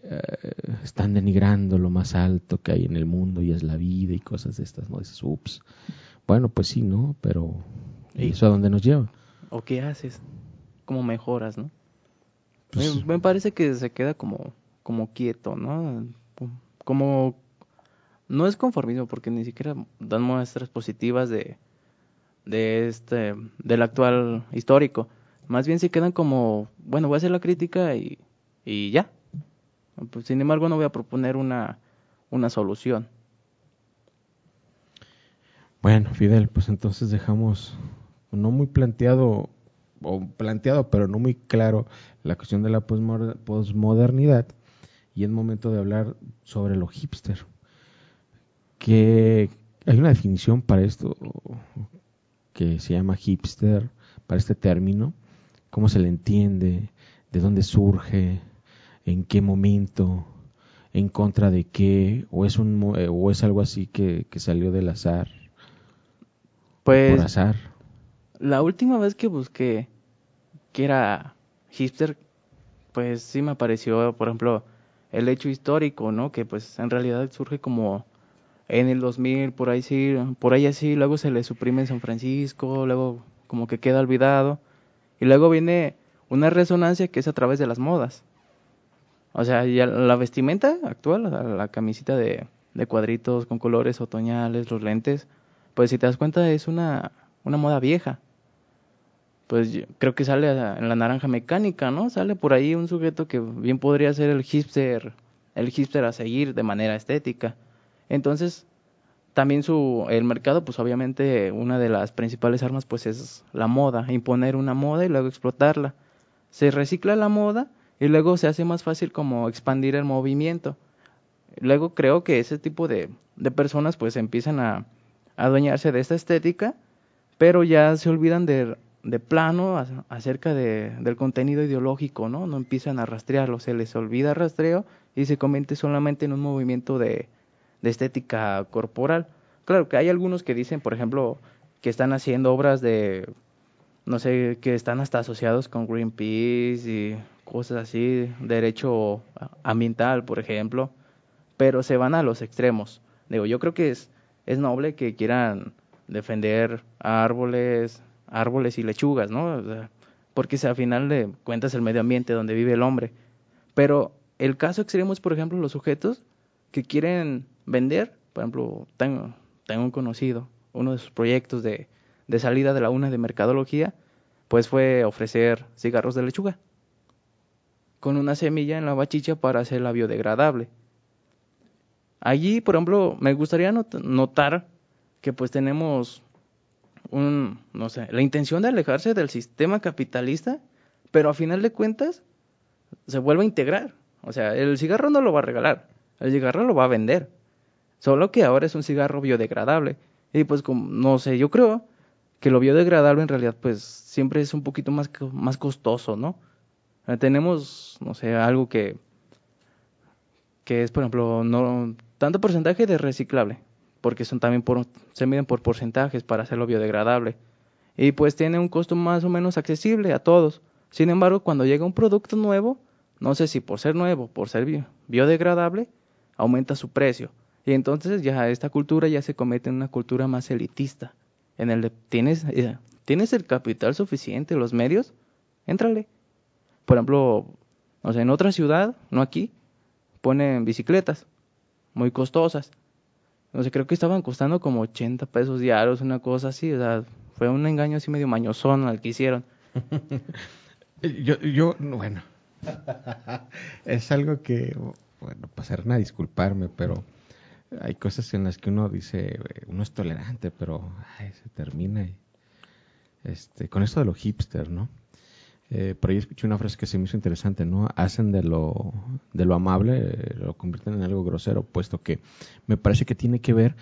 están denigrando lo más alto que hay en el mundo y es la vida y cosas de estas, ¿no? Dices, ups. Bueno, pues sí, ¿no? Pero ¿y eso a dónde nos lleva? ¿O qué haces? ¿Cómo mejoras, no? Pues me, parece que se queda como, como quieto, ¿no? Como... No es conformismo porque ni siquiera dan muestras positivas de, de este, del actual histórico. Más bien se quedan como, bueno, voy a hacer la crítica y, y ya, pues, sin embargo, no voy a proponer una, una solución. Bueno, Fidel, pues entonces dejamos no muy planteado, o planteado, pero no muy claro, la cuestión de la posmodernidad. Y es momento de hablar sobre lo hipster. Que hay una definición para esto que se llama hipster, para este término, cómo se le entiende, de dónde surge, en qué momento, en contra de qué, o es, un, eh, o es algo así que, salió del azar. Pues, por azar. La última vez que busqué que era hipster, pues sí me apareció, por ejemplo, el hecho histórico, ¿no? Que pues en realidad surge como en el 2000, por ahí sí, por ahí así, luego se le suprime en San Francisco, luego como que queda olvidado, y luego viene una resonancia que es a través de las modas. O sea, ya la vestimenta actual, la, camisita de, de, cuadritos con colores otoñales, los lentes, pues si te das cuenta es una, una moda vieja. Pues creo que sale en la naranja mecánica, ¿no? Sale por ahí un sujeto que bien podría ser el hipster, el hipster a seguir de manera estética. Entonces, también su el mercado pues obviamente una de las principales armas pues es la moda imponer una moda y luego explotarla se recicla la moda y luego se hace más fácil como expandir el movimiento luego creo que ese tipo de, de personas pues empiezan a, a adueñarse de esta estética pero ya se olvidan de, de plano acerca de, del contenido ideológico no no empiezan a rastrearlo se les olvida rastreo y se convierte solamente en un movimiento de de estética corporal. Claro que hay algunos que dicen, por ejemplo, que están haciendo obras de, no sé, que están hasta asociados con Greenpeace y cosas así, derecho ambiental, por ejemplo, pero se van a los extremos. Digo, yo creo que es, es noble que quieran defender árboles, árboles y lechugas, ¿no? O sea, porque al final cuentas el medio ambiente donde vive el hombre. Pero el caso extremo es, por ejemplo, los sujetos que quieren vender, por ejemplo, tengo, tengo un conocido, uno de sus proyectos de, de salida de la UNA de mercadología, pues fue ofrecer cigarros de lechuga con una semilla en la bachicha para hacerla biodegradable. Allí, por ejemplo, me gustaría not notar que pues tenemos un, no sé, la intención de alejarse del sistema capitalista, pero a final de cuentas se vuelve a integrar. O sea, el cigarro no lo va a regalar, el cigarro lo va a vender. Solo que ahora es un cigarro biodegradable. Y pues, como, no sé, yo creo que lo biodegradable en realidad pues siempre es un poquito más, más costoso, ¿no? Eh, tenemos, no sé, algo que, que es, por ejemplo, no tanto porcentaje de reciclable, porque son también se miden por porcentajes para hacerlo biodegradable. Y pues tiene un costo más o menos accesible a todos. Sin embargo, cuando llega un producto nuevo, no sé si por ser nuevo, por ser bio, biodegradable, aumenta su precio. Y entonces ya esta cultura ya se convierte en una cultura más elitista. En el de, ¿tienes, eh, ¿tienes el capital suficiente, los medios? Éntrale. Por ejemplo, o sea, en otra ciudad, no aquí, ponen bicicletas muy costosas. No sé, creo que estaban costando como 80 pesos diarios, una cosa así. O sea, fue un engaño así medio mañosón al que hicieron. yo, yo, bueno, es algo que, bueno, pasarán a disculparme, pero hay cosas en las que uno dice, uno es tolerante, pero ay, se termina. Este, con esto de lo hipster, ¿no? Eh, por ahí escuché una frase que se me hizo interesante, ¿no? Hacen de lo, de lo amable, lo convierten en algo grosero, puesto que me parece que tiene que ver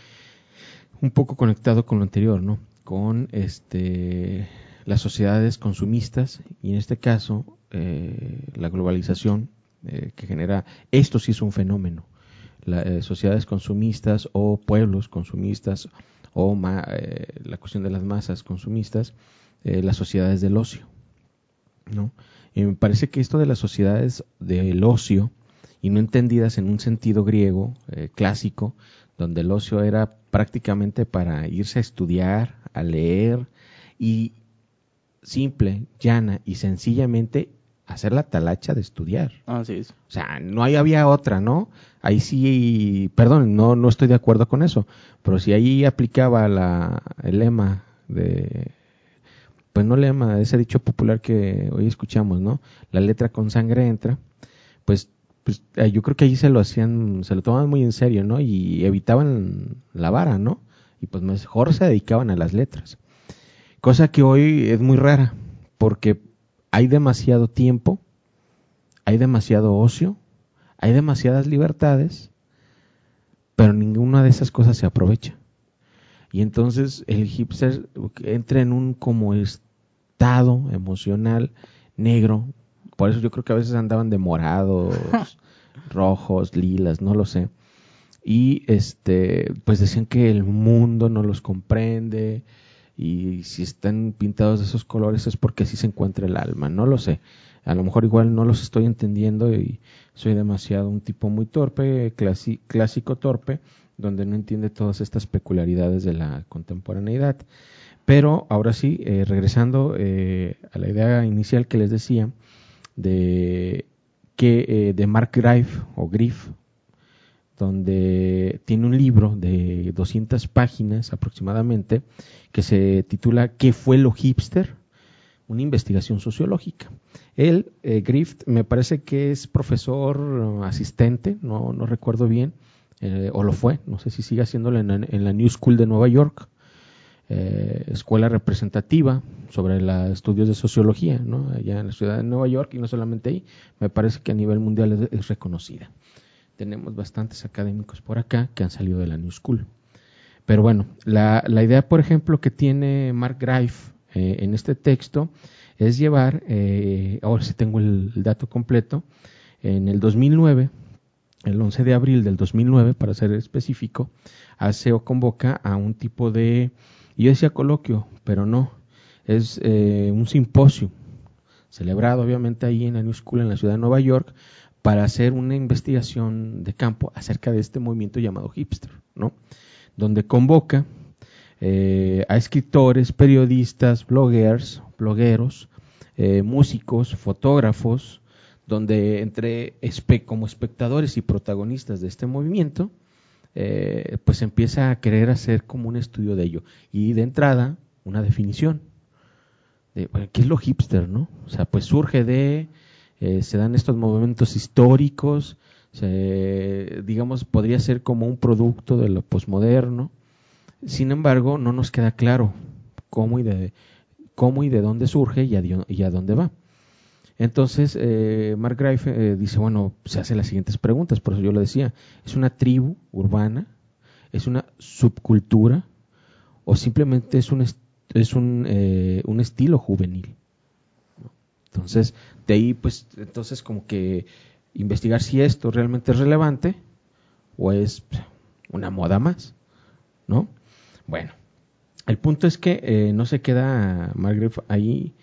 un poco conectado con lo anterior, ¿no? Con este las sociedades consumistas y en este caso eh, la globalización eh, que genera esto sí es un fenómeno las eh, sociedades consumistas o pueblos consumistas o ma, eh, la cuestión de las masas consumistas las sociedades del ocio no y me parece que esto de las sociedades del ocio y no entendidas en un sentido griego eh, clásico donde el ocio era prácticamente para irse a estudiar a leer y simple, llana y sencillamente hacer la talacha de estudiar. Así es. O sea, no hay, había otra, ¿no? Ahí sí, perdón, no, no estoy de acuerdo con eso, pero si ahí aplicaba la, el lema de, pues no lema, ese dicho popular que hoy escuchamos, ¿no? La letra con sangre entra, pues, pues eh, yo creo que ahí se lo hacían, se lo tomaban muy en serio, ¿no? Y evitaban la vara, ¿no? Y pues mejor se dedicaban a las letras cosa que hoy es muy rara, porque hay demasiado tiempo, hay demasiado ocio, hay demasiadas libertades, pero ninguna de esas cosas se aprovecha. Y entonces el hipster entra en un como estado emocional negro, por eso yo creo que a veces andaban de morados, rojos, lilas, no lo sé. Y este, pues decían que el mundo no los comprende, y si están pintados de esos colores es porque así se encuentra el alma, no lo sé. A lo mejor igual no los estoy entendiendo y soy demasiado un tipo muy torpe, clásico torpe, donde no entiende todas estas peculiaridades de la contemporaneidad. Pero ahora sí, eh, regresando eh, a la idea inicial que les decía, de que eh, de Mark Griff o Griff, donde tiene un libro de 200 páginas aproximadamente que se titula ¿Qué fue lo hipster? Una investigación sociológica. Él, eh, Griff, me parece que es profesor asistente, no, no recuerdo bien, eh, o lo fue, no sé si sigue haciéndolo en, en la New School de Nueva York, eh, escuela representativa sobre los estudios de sociología, ¿no? allá en la ciudad de Nueva York y no solamente ahí, me parece que a nivel mundial es, reconocida. Tenemos bastantes académicos por acá que han salido de la New School. Pero bueno, la, la idea, por ejemplo, que tiene Mark Greif eh, en este texto es llevar, eh, ahora sí tengo el, el dato completo, en el 2009, el 11 de abril del 2009, para ser específico, ASEO convoca a un tipo de, yo decía coloquio, pero no, es eh, un simposio celebrado obviamente ahí en la New School en la ciudad de Nueva York para hacer una investigación de campo acerca de este movimiento llamado hipster, ¿no? Donde convoca eh, a escritores, periodistas, bloggers, blogueros, eh, músicos, fotógrafos, donde entre como espectadores y protagonistas de este movimiento, eh, pues empieza a querer hacer como un estudio de ello. Y de entrada, una definición de bueno, qué es lo hipster, ¿no? O sea, pues surge de, eh, se dan estos movimientos históricos, se- digamos, podría ser como un producto de lo posmoderno. Sin embargo, no nos queda claro cómo y de, cómo y de dónde surge y a, y a dónde va. Entonces, eh, Mark Greif eh, dice, bueno, se hace las siguientes preguntas, por eso yo lo decía, ¿es una tribu urbana? ¿Es una subcultura? ¿O simplemente es un, es un, eh, un estilo juvenil? Entonces, de ahí, pues, entonces como que investigar si esto realmente es relevante o es una moda más, ¿no? Bueno, el punto es que eh, no se queda Margaret ahí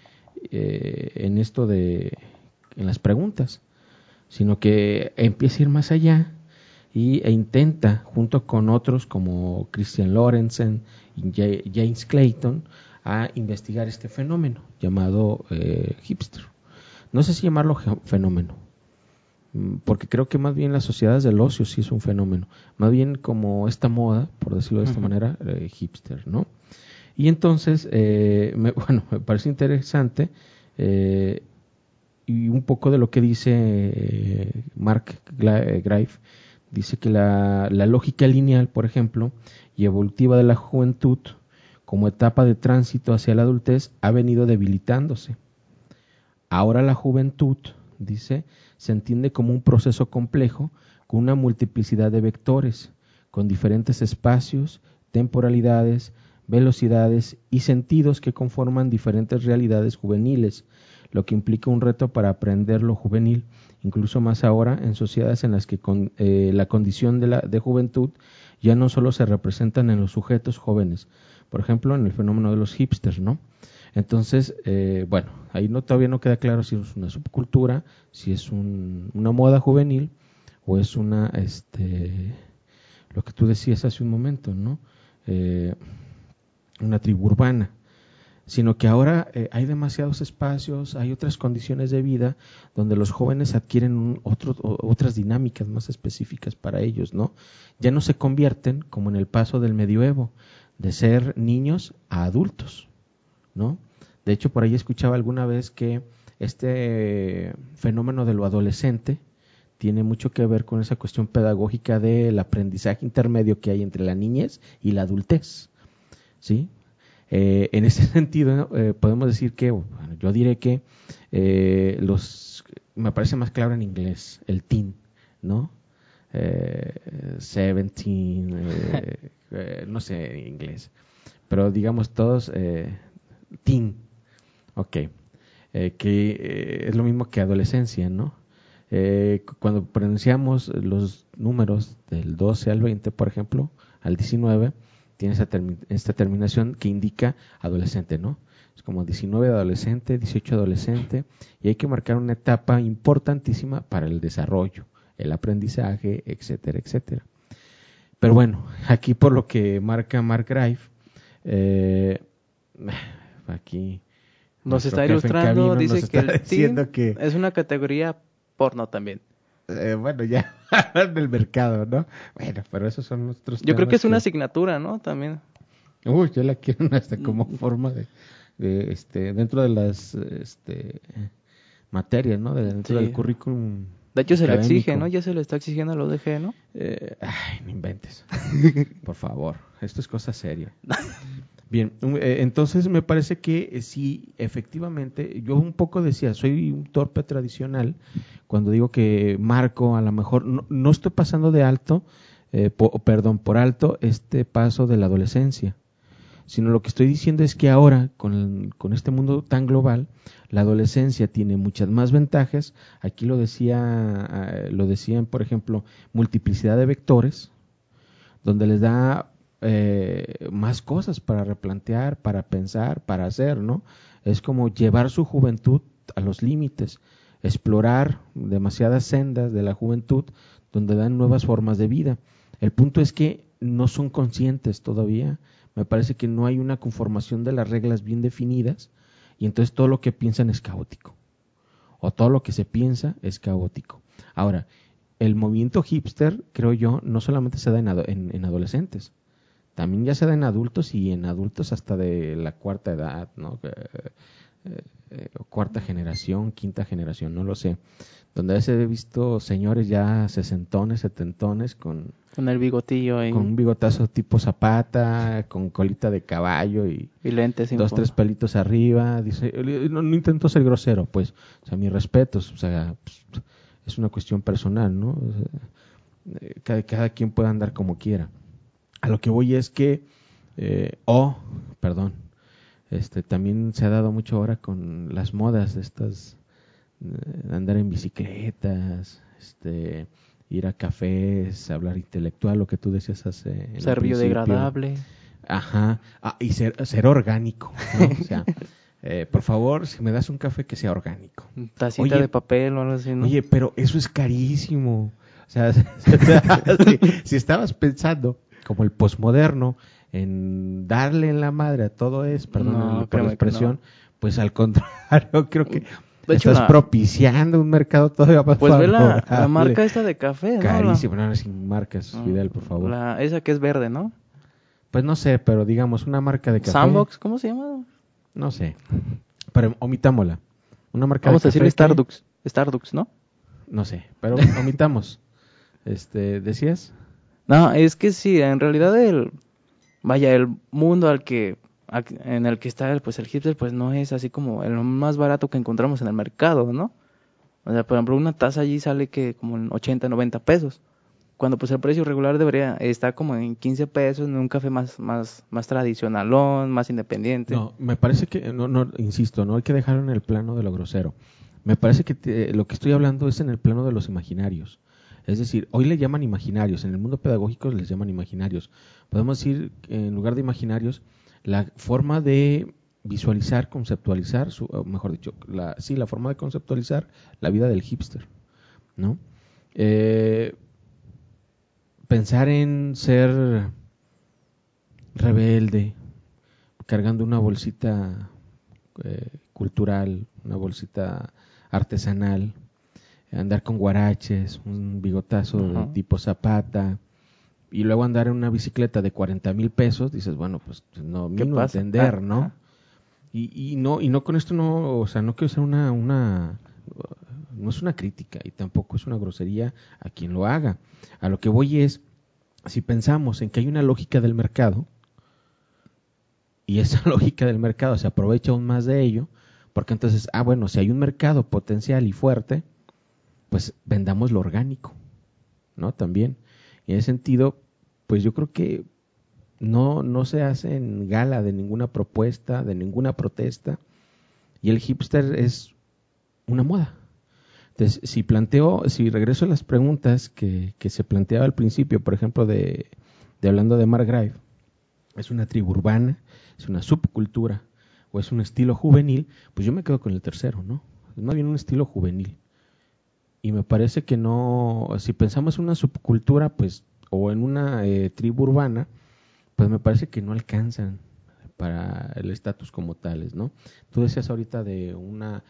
eh, en esto de en las preguntas, sino que empieza a ir más allá y, e intenta, junto con otros como Christian Lorenzen y Ja- James Clayton, a investigar este fenómeno llamado eh, hipster. No sé si llamarlo fenómeno, mm, porque creo que más bien las sociedades del ocio sí es un fenómeno, más bien como esta moda, por decirlo de esta manera, eh, hipster, ¿no? Y entonces, eh, me, bueno, me parece interesante eh, y un poco de lo que dice eh, Mark Greif, dice que la, la lógica lineal, por ejemplo, y evolutiva de la juventud como etapa de tránsito hacia la adultez ha venido debilitándose. Ahora la juventud, dice, se entiende como un proceso complejo con una multiplicidad de vectores, con diferentes espacios, temporalidades, velocidades y sentidos que conforman diferentes realidades juveniles, lo que implica un reto para aprender lo juvenil, incluso más ahora en sociedades en las que eh, la condición de, la, de juventud ya no solo se representan en los sujetos jóvenes, por ejemplo, en el fenómeno de los hipsters, ¿no? Entonces, eh, bueno, ahí no, todavía no queda claro si es una subcultura, si es un- una moda juvenil o es una, este, lo que tú decías hace un momento, ¿no? Eh, una tribu urbana, sino que ahora eh, hay demasiados espacios, hay otras condiciones de vida donde los jóvenes adquieren un- otro- otras dinámicas más específicas para ellos, ¿no? Ya no se convierten, como en el paso del medioevo, de ser niños a adultos, ¿no? De hecho, por ahí escuchaba alguna vez que este fenómeno de lo adolescente tiene mucho que ver con esa cuestión pedagógica del aprendizaje intermedio que hay entre la niñez y la adultez, ¿sí? Eh, en ese sentido, eh, podemos decir que, bueno, yo diré que eh, los, me parece más claro en inglés, el teen, ¿no? Eh, 17, eh, eh, no sé en inglés, pero digamos todos eh, teen, ok, que es lo mismo que adolescencia, ¿no? Cu- cuando pronunciamos los números del 12 al 20, por ejemplo, al 19, tiene esa termi- esta terminación que indica adolescente, ¿no? Es como 19 adolescente, 18 adolescente, y hay que marcar una etapa importantísima para el desarrollo, el aprendizaje, etcétera, etcétera. Pero bueno, aquí por lo que marca Mark Greif, eh, aquí Nos está ilustrando, dice nos que el teen que es una categoría porno también. Eh, bueno, ya del mercado, ¿no? Bueno, pero esos son nuestros Yo creo que es una asignatura, ¿no? También. Uy, yo la quiero hasta como Mm. forma de, de, este, dentro de las este, materias, ¿no? De- dentro Sí. del currículum De hecho, se le académico. exige, ¿no? Ya se le está exigiendo a los DG, ¿no? Eh, ay, no inventes. Por favor, esto es cosa seria. Bien, eh, entonces me parece que eh, sí, efectivamente, yo un poco decía, soy un torpe tradicional cuando digo que marco, a lo mejor, no, no estoy pasando de alto, eh, perdón, por alto este paso de la adolescencia, sino lo que estoy diciendo es que ahora, con, con este mundo tan global, la adolescencia tiene muchas más ventajas. Aquí lo decía, eh, lo decían, por ejemplo, multiplicidad de vectores, donde les da eh, más cosas para replantear, para pensar, para hacer, ¿no? Es como llevar su juventud a los límites, explorar demasiadas sendas de la juventud donde dan nuevas formas de vida. El punto es que no son conscientes todavía. Me parece que no hay una conformación de las reglas bien definidas y entonces todo lo que piensan es caótico. O todo lo que se piensa es caótico. Ahora, el movimiento hipster, creo yo, no solamente se da en, en adolescentes, también ya se da en adultos y en adultos hasta de la cuarta edad, ¿no? Eh, eh, cuarta generación, quinta generación, no lo sé. Donde a veces he visto señores ya sesentones, setentones, con, Con el bigotillo ahí. con un bigotazo tipo zapata, con colita de caballo y Y lentes. dos, tres pelitos arriba. Dice, no, no intento ser grosero, pues, o sea, mis respetos, o sea, pues, es una cuestión personal, ¿no? O sea, eh, cada, cada quien puede andar como quiera. A lo que voy es que, eh, o, perdón, este, también se ha dado mucho ahora con las modas de estas, eh, andar en bicicletas, este, ir a cafés, hablar intelectual, lo que tú decías hace. en Ser biodegradable. Ajá, ah, y ser, ser orgánico, ¿no? O sea, eh, por favor, si me das un café que sea orgánico. Tacita Oye, de papel o algo así, ¿no? Oye, pero eso es carísimo. O sea, si, si estabas pensando, como el posmoderno, en darle en la madre a todo eso, perdón No, por la expresión, no. pues al contrario, creo que De hecho, estás propiciando un mercado todavía más Pues ve la, la favorable. marca esta de café, ¿no? Carísimo, no, no, sin marcas, Mm, Fidel, por favor. la- esa que es verde, ¿no? Pues no sé, pero digamos, una marca de café. Sandbox, ¿cómo se llama? No sé. Pero omitámosla. Una marca Vamos de a café que- Starbucks. Starbucks, ¿no? No sé, pero omitamos. Este, ¿decías? No, es que sí, en realidad el vaya el mundo al que en el que está el, pues el hipster pues no es así como el más barato que encontramos en el mercado, ¿no? O sea, por ejemplo, una taza allí sale que como en 80, 90 pesos. Cuando pues el precio regular debería estar como en 15 pesos en un café más más más tradicionalón, más independiente. No, me parece que, no, no, insisto, no hay que dejarlo en el plano de lo grosero. Me parece que te- lo que estoy hablando es en el plano de los imaginarios. Es decir, hoy le llaman imaginarios, en el mundo pedagógico les llaman imaginarios. Podemos decir, en lugar de imaginarios, la forma de visualizar, conceptualizar, su, mejor dicho, la, sí, la forma de conceptualizar la vida del hipster, ¿no? Eh, pensar en ser rebelde, cargando una bolsita eh, cultural, una bolsita artesanal, andar con guaraches, un bigotazo de tipo zapata, y luego andar en una bicicleta de 40 mil pesos, dices, bueno, pues no, ¿Qué mínimo entender, Ah, ¿no? Y, y no y no con esto no, o sea, no quiero ser una una no es una crítica y tampoco es una grosería a quien lo haga. A lo que voy es si pensamos en que hay una lógica del mercado y esa lógica del mercado se aprovecha aún más de ello, porque entonces, ah, bueno, si hay un mercado potencial y fuerte, pues vendamos lo orgánico, ¿no? También. Y en ese sentido, pues yo creo que no, no se hacen gala de ninguna propuesta, de ninguna protesta, y el hipster es una moda. Entonces, si planteo, si regreso a las preguntas que, que se planteaba al principio, por ejemplo, de, de hablando de Margrave, es una tribu urbana, es una subcultura o es un estilo juvenil, pues yo me quedo con el tercero, ¿no? Es más bien un estilo juvenil. Y me parece que no, si pensamos en una subcultura, pues, o en una eh, tribu urbana, pues me parece que no alcanzan para el estatus como tales, ¿no? Tú decías ahorita de una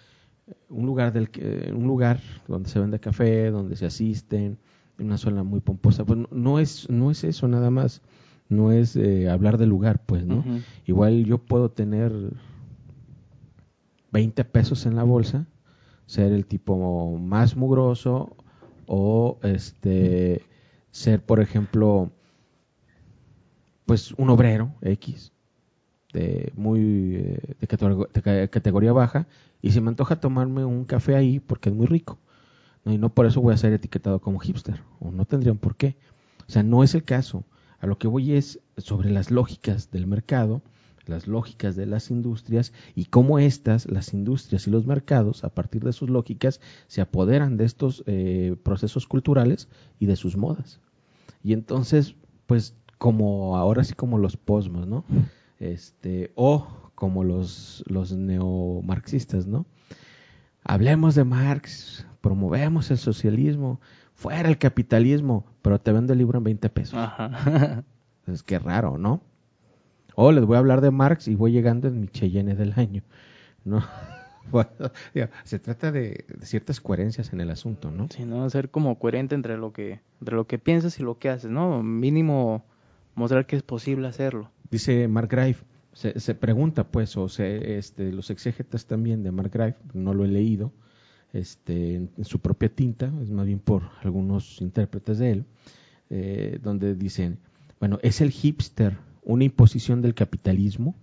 un lugar del que, un lugar donde se vende café, donde se asisten, en una zona muy pomposa, pues no, no es no es eso nada más, no es eh, hablar del lugar, pues, ¿no? Igual yo puedo tener 20 pesos en la bolsa, ser el tipo más mugroso o este ser, por ejemplo, pues un obrero X de muy eh, de, categor- de ca- categoría baja y se me antoja tomarme un café ahí porque es muy rico. ¿no? Y no por eso voy a ser etiquetado como hipster, o no tendrían por qué. O sea, no es el caso. A lo que voy es sobre las lógicas del mercado, las lógicas de las industrias y cómo estas, las industrias y los mercados, a partir de sus lógicas, se apoderan de estos eh, procesos culturales y de sus modas. Y entonces, pues, como ahora sí como los posmos, ¿no? Este, o como los, los neomarxistas, ¿no? Hablemos de Marx, promovemos el socialismo, fuera el capitalismo, pero te vendo el libro en 20 pesos. Ajá. Es que raro, ¿no? O les voy a hablar de Marx y voy llegando en mi Cheyenne del año, ¿no? Se trata de, ciertas coherencias en el asunto, ¿no? Sí, ¿no? Ser como coherente entre lo que, entre lo que piensas y lo que haces, ¿no? Mínimo mostrar que es posible hacerlo. Dice Mark Grive, se, se pregunta pues, o se, este, los exégetas también de Mark Grive, no lo he leído, este, en, en su propia tinta, es más bien por algunos intérpretes de él, eh, donde dicen, bueno, ¿es el hipster una imposición del capitalismo?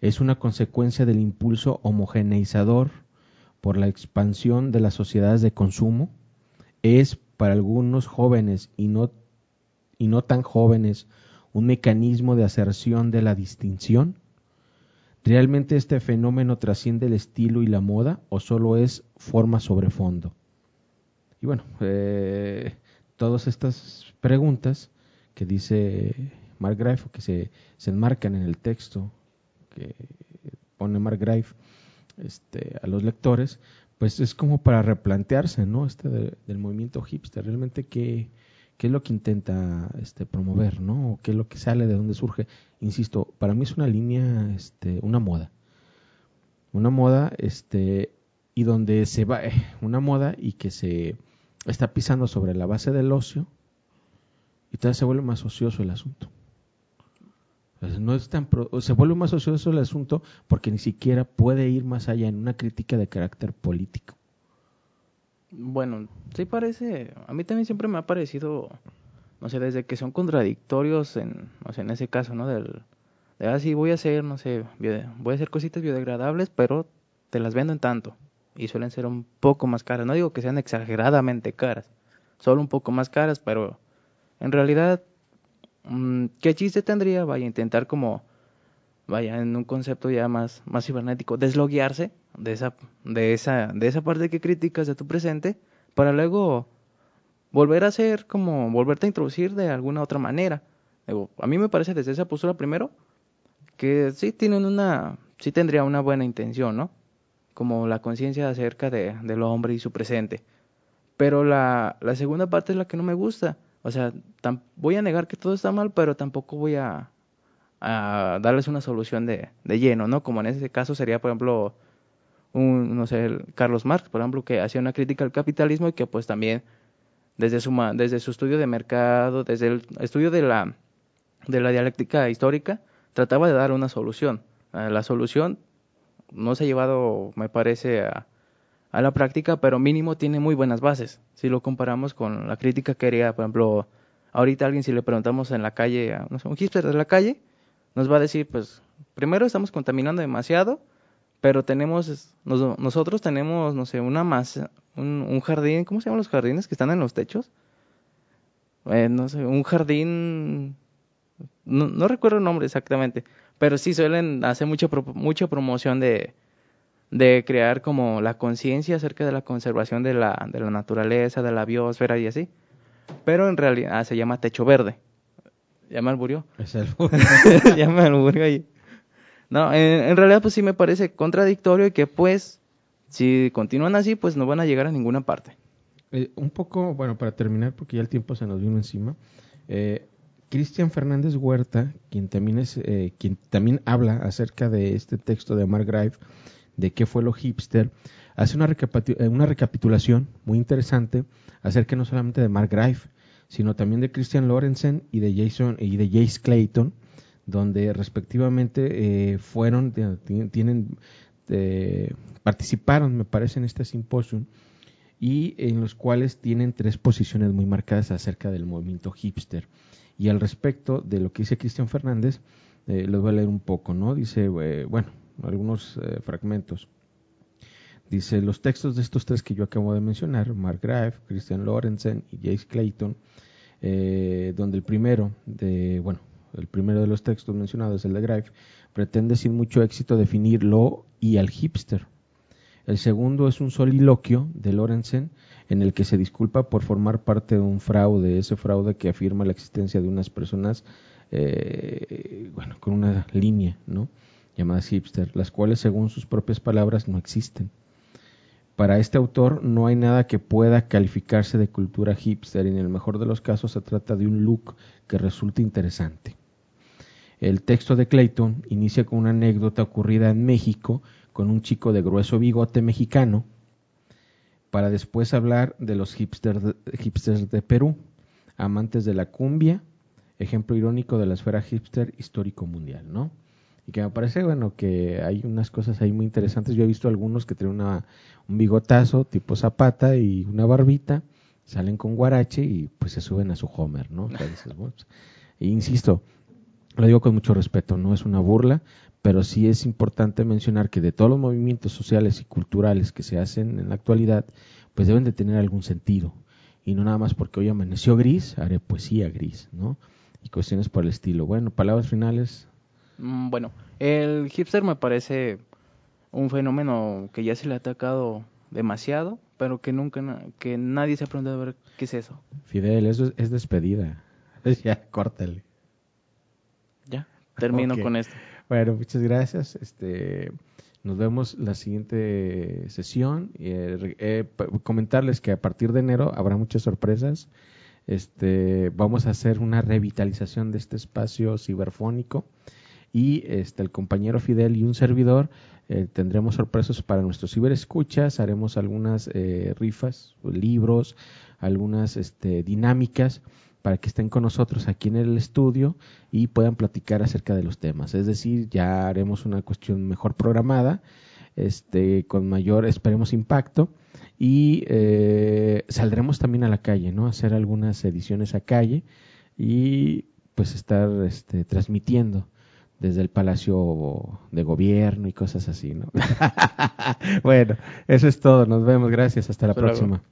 ¿Es una consecuencia del impulso homogeneizador por la expansión de las sociedades de consumo? ¿Es para algunos jóvenes y no, y no tan jóvenes un mecanismo de aserción de la distinción? ¿Realmente este fenómeno trasciende el estilo y la moda o solo es forma sobre fondo? Y bueno, eh, todas estas preguntas que dice Mark Grife, que se, enmarcan en el texto que pone Mark Grife este, a los lectores, pues es como para replantearse, ¿no? Este de- del movimiento hipster, realmente qué, qué es lo que intenta este, promover, ¿no? O qué es lo que sale, de dónde surge. Insisto, para mí es una línea, este, una moda. Una moda, este, y donde se va, eh, una moda y que se está pisando sobre la base del ocio y todavía se vuelve más ocioso el asunto. No es tan pro- se vuelve más ocioso el asunto porque ni siquiera puede ir más allá en una crítica de carácter político. Bueno, sí parece, a mí también siempre me ha parecido, no sé, desde que son contradictorios en, o sea, en ese caso, ¿no? Del, de, ah, voy a hacer, no sé, voy a hacer cositas biodegradables, pero te las vendo en tanto. Y suelen ser un poco más caras. No digo que sean exageradamente caras, solo un poco más caras, pero en realidad, ¿qué chiste tendría? Vaya, intentar como, vaya, en un concepto ya más, más cibernético, desloguearse de esa, de esa, de esa parte que criticas de tu presente, para luego volver a ser como, volverte a introducir de alguna otra manera. A mí me parece desde esa postura primero, que sí tienen una, sí tendría una buena intención, ¿no? Como la conciencia acerca de, del hombre y su presente. Pero la, la segunda parte es la que no me gusta. O sea, voy a negar que todo está mal, pero tampoco voy a, a darles una solución de, lleno, ¿no? Como en ese caso sería, por ejemplo, un, no sé, el Carlos Marx, por ejemplo, que hacía una crítica al capitalismo y que pues también desde su, desde su estudio de mercado, desde el estudio de la, de la dialéctica histórica, trataba de dar una solución. Eh, La solución no se ha llevado, me parece, a, a la práctica, pero mínimo tiene muy buenas bases. Si lo comparamos con la crítica que haría, por ejemplo, ahorita alguien si le preguntamos en la calle, a no sé, un hipster de la calle, nos va a decir, pues, primero estamos contaminando demasiado, pero tenemos, nos- nosotros tenemos, no sé, una masa, un, jardín, ¿cómo se llaman los jardines que están en los techos? Eh, no sé, un jardín, no, no recuerdo el nombre exactamente, pero sí suelen hacer mucha, mucha promoción de, de crear como la conciencia acerca de la conservación de la, de la naturaleza, de la biosfera y así. Pero en realidad ah, se llama techo verde. Ya me alburió. Es el- ya me alburió ahí. No, en, en realidad pues sí me parece contradictorio y que pues si continúan así pues no van a llegar a ninguna parte. Eh, un poco, bueno, para terminar, porque ya el tiempo se nos vino encima, eh, Cristian Fernández Huerta, quien también es, eh, quien también habla acerca de este texto de Mark Grive, de qué fue lo hipster, hace eh, una recapitulación muy interesante acerca no solamente de Mark Grive, sino también de Christian Lorenzen y de Jason y de Jace Clayton, donde respectivamente eh, fueron, tienen, eh, participaron, me parece, en este simposio y en los cuales tienen tres posiciones muy marcadas acerca del movimiento hipster. Y al respecto de lo que dice Cristian Fernández, eh, les voy a leer un poco, ¿no? Dice, eh, bueno, algunos eh, fragmentos. Dice, los textos de estos tres que yo acabo de mencionar, Mark Graff, Christian Lorenzen y Jace Clayton, eh, donde el primero de, bueno, el primero de los textos mencionados, el de Graff, pretende sin mucho éxito definir lo y al hipster. El segundo es un soliloquio de Lorenzen en el que se disculpa por formar parte de un fraude, ese fraude que afirma la existencia de unas personas, eh, bueno, con una línea, ¿no? Llamadas hipster, las cuales según sus propias palabras no existen. Para este autor no hay nada que pueda calificarse de cultura hipster y en el mejor de los casos se trata de un look que resulta interesante. El texto de Clayton inicia con una anécdota ocurrida en México con un chico de grueso bigote mexicano, para después hablar de los hipsters de, hipsters de Perú, amantes de la cumbia, ejemplo irónico de la esfera hipster histórico mundial, ¿no? Y que me parece, bueno, que hay unas cosas ahí muy interesantes. Yo he visto algunos que tienen una, un bigotazo tipo zapata y una barbita, salen con guarache y pues se suben a su Homer, ¿no? e insisto, lo digo con mucho respeto, no es una burla, pero sí es importante mencionar que de todos los movimientos sociales y culturales que se hacen en la actualidad, pues deben de tener algún sentido. Y no nada más porque hoy amaneció gris, haré poesía gris, ¿no? Y cuestiones por el estilo. Bueno, palabras finales. Mm, bueno, el hipster me parece un fenómeno que ya se le ha atacado demasiado, pero que nunca, que nadie se ha preguntado a ver qué es eso. Fidel, eso es despedida. ya, córtale. Ya, termino con esto. Bueno, muchas gracias. Este, nos vemos la siguiente sesión. Eh, eh, comentarles que a partir de enero habrá muchas sorpresas. Este, vamos a hacer una revitalización de este espacio ciberfónico y este, el compañero Fidel y un servidor eh, tendremos sorpresas para nuestros ciberescuchas. Haremos algunas eh, rifas, libros, algunas este, dinámicas para que estén con nosotros aquí en el estudio y puedan platicar acerca de los temas. Es decir, ya haremos una cuestión mejor programada, este, con mayor, esperemos, impacto y eh, saldremos también a la calle, ¿no? Hacer algunas ediciones a calle y pues estar este, transmitiendo desde el Palacio de Gobierno y cosas así, ¿no? bueno, eso es todo. Nos vemos. Gracias. Hasta la Hasta luego. próxima.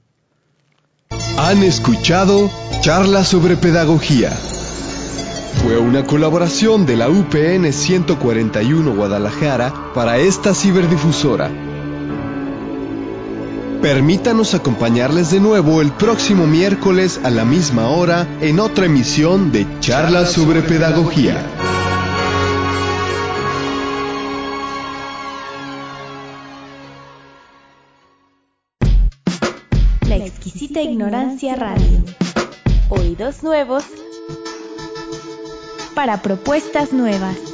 Han escuchado Charlas sobre Pedagogía. Fue una colaboración de la UPN 141 Guadalajara para esta ciberdifusora. Permítanos acompañarles de nuevo el próximo miércoles a la misma hora en otra emisión de Charlas sobre Pedagogía. Exquisita ignorancia radio. Oídos nuevos para propuestas nuevas.